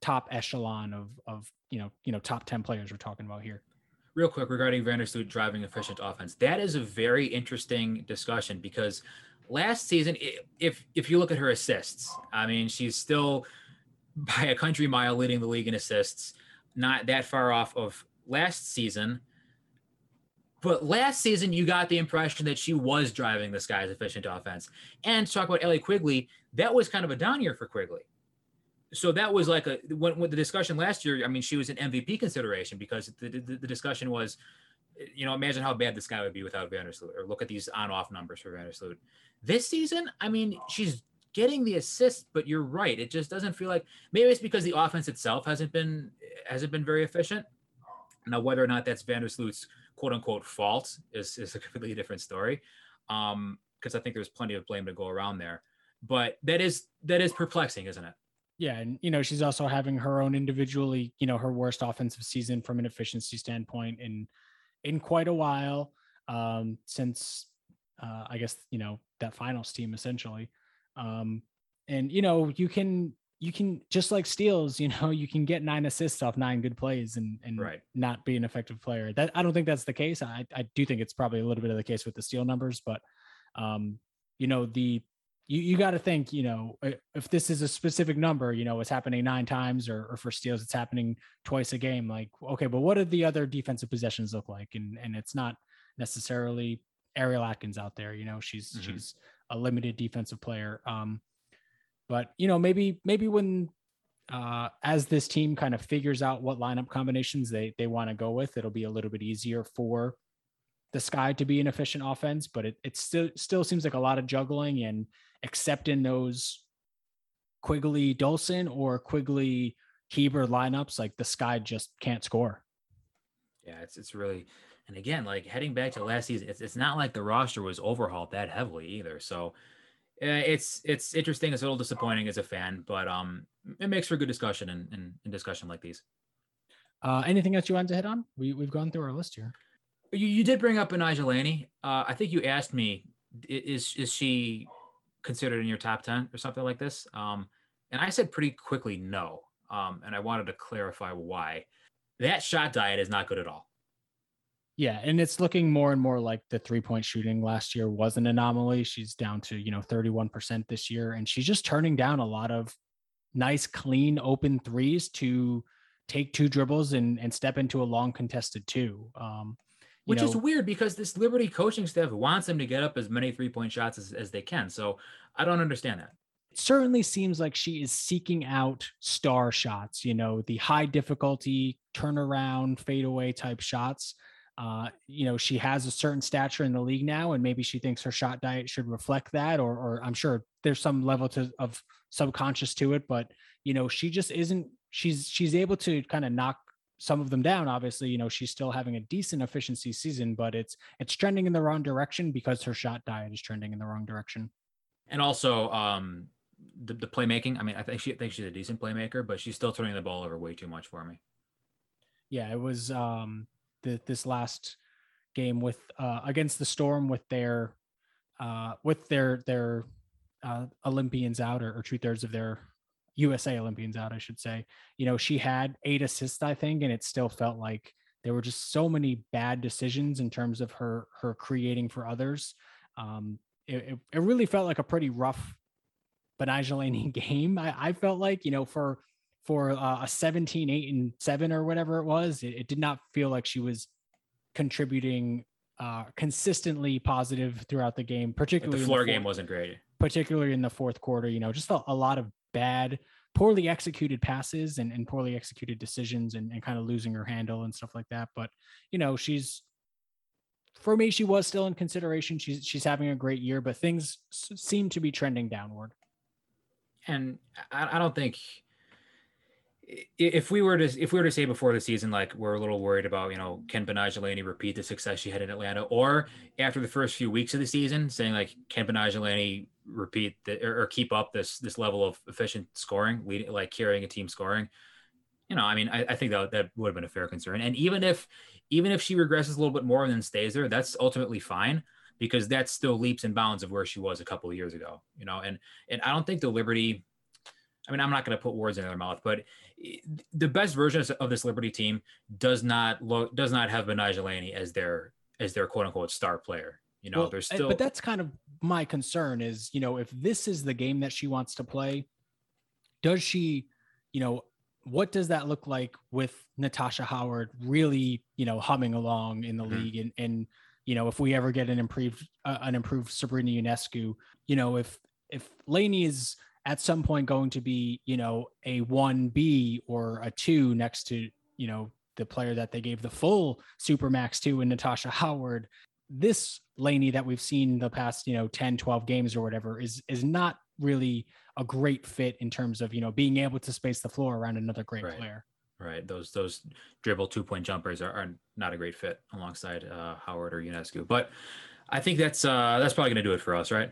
top echelon of, of, you know, you know, top 10 players we're talking about here. Real quick regarding Vandersloot driving efficient offense. That is a very interesting discussion because last season, if if you look at her assists, I mean, she's still by a country mile leading the league in assists, not that far off of last season. But last season, you got the impression that she was driving this Sky's efficient offense. And to talk about Allie Quigley, that was kind of a down year for Quigley. So that was like a when, when the discussion last year. I mean, she was an MVP consideration because the, the, the discussion was, you know, imagine how bad this guy would be without Vandersloot, or look at these on-off numbers for Vandersloot. This season, I mean, she's getting the assist, but you're right. It just doesn't feel like maybe it's because the offense itself hasn't been hasn't been very efficient. Now, whether or not that's Vandersloot's quote unquote fault is, is a completely different story. Um, because I think there's plenty of blame to go around there. But that is that is perplexing, isn't it? Yeah, and you know she's also having her own individually, you know, her worst offensive season from an efficiency standpoint in in quite a while um, since uh, I guess you know that finals team essentially. Um, and you know you can you can just like steals, you know, <laughs> you can get nine assists off nine good plays and and right. not be an effective player. That I don't think that's the case. I I do think it's probably a little bit of the case with the steal numbers, but um, you know the you, you got to think, you know, if this is a specific number, you know, it's happening nine times or, or for steals, it's happening twice a game. Like, okay, but what do the other defensive possessions look like? And, and it's not necessarily Ariel Atkins out there, you know, she's, mm-hmm. she's a limited defensive player. Um, but you know, maybe, maybe when, uh, as this team kind of figures out what lineup combinations they, they want to go with, it'll be a little bit easier for the sky to be an efficient offense, but it, it still, still seems like a lot of juggling and, except in those Quigley Dolson or Quigley Keeber lineups, like the sky just can't score. Yeah, it's it's really and again, like heading back to last season, it's it's not like the roster was overhauled that heavily either. So uh, it's it's interesting. It's a little disappointing as a fan, but um, it makes for good discussion and in, in, discussion like these. Uh, anything else you wanted to hit on? We we've gone through our list here. You, you did bring up Betnijah Laney. Uh, I think you asked me, is is she considered in your top 10 or something like this? Um, and I said pretty quickly no. Um, and I wanted to clarify why. That shot diet is not good at all. Yeah, and it's looking more and more like the three point shooting last year was an anomaly. She's down to, you know, 31% this year, and she's just turning down a lot of nice, clean, open threes to take two dribbles and, and step into a long contested two. Um, which know, is weird because this Liberty coaching staff wants them to get up as many three point shots as, as they can. So I don't understand that. Certainly seems like she is seeking out star shots, you know, the high difficulty turnaround, fadeaway type shots. Uh, you know, she has a certain stature in the league now, and maybe she thinks her shot diet should reflect that, or, or I'm sure there's some level to, of subconscious to it, but you know, she just isn't. She's she's able to kind of knock some of them down obviously you know she's still having a decent efficiency season but it's it's trending in the wrong direction because her shot diet is trending in the wrong direction and also um the, the playmaking i mean i think she I think she's a decent playmaker but she's still turning the ball over way too much for me yeah it was um the, this last game with uh against the storm with their uh with their their uh olympians out or, or two-thirds of their USA Olympians out, I should say. You know, she had eight assists, I think, and it still felt like there were just so many bad decisions in terms of her her creating for others. Um, it, it, it really felt like a pretty rough Betnijah Laney game. I, I felt like, you know, for for uh, a 17, 8, and 7 or whatever it was, it, it did not feel like she was contributing uh, consistently positive throughout the game, particularly the floor the fourth, game wasn't great. Particularly in the fourth quarter, you know, just a, a lot of bad, poorly executed passes and, and poorly executed decisions and, and kind of losing her handle and stuff like that. But, you know, she's, for me, she was still in consideration. She's, she's having a great year, but things seem to be trending downward. And I, I don't think, if we were to if we were to say before the season like we're a little worried about you know can Betnijah repeat the success she had in Atlanta or after the first few weeks of the season saying like can Betnijah repeat the, or, or, keep up this this level of efficient scoring, leading like carrying a team scoring. You know, I mean, I, I think that that would have been a fair concern. And even if even if she regresses a little bit more and then stays there, that's ultimately fine because that's still leaps and bounds of where she was a couple of years ago. You know, and and I don't think the Liberty. I mean, I'm not going to put words in their mouth, but the best version of this Liberty team does not look does not have Betnijah Laney as their as their quote unquote star player You know, Well, there's still but that's kind of my concern is, you know, if this is the game that she wants to play, does she, you know, what does that look like with Natasha Howard really, you know, humming along in the Mhm. league and and you know, if we ever get an improved uh, an improved Sabrina Ionescu, you know, if if Laney is at some point going to be, you know, a 1B or a 2 next to, you know, the player that they gave the full Supermax to in Natasha Howard, this Laney that we've seen the past, you know, 10, 12 games or whatever is is not really a great fit in terms of, you know, being able to space the floor around another great Right. player. Right. Those those dribble two point jumpers are, are not a great fit alongside uh, Howard or Ionescu. But I think that's uh, that's probably going to do it for us, right?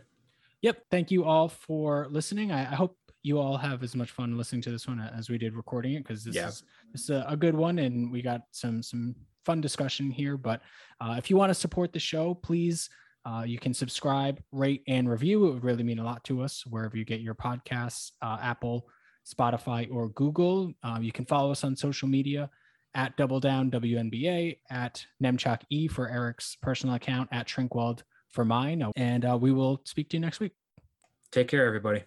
Yep. Thank you all for listening. I, I hope you all have as much fun listening to this one as we did recording it because this Yeah. is this is a, a good one and we got some some fun discussion here. But uh, if you want to support the show, please uh, you can subscribe, rate, and review. It would really mean a lot to us wherever you get your podcasts, uh, Apple, Spotify, or Google. Uh, you can follow us on social media at Double Down WNBA, at Nemchock E for Eric's personal account, at Trinkwald for mine. And uh, we will speak to you next week. Take care, everybody.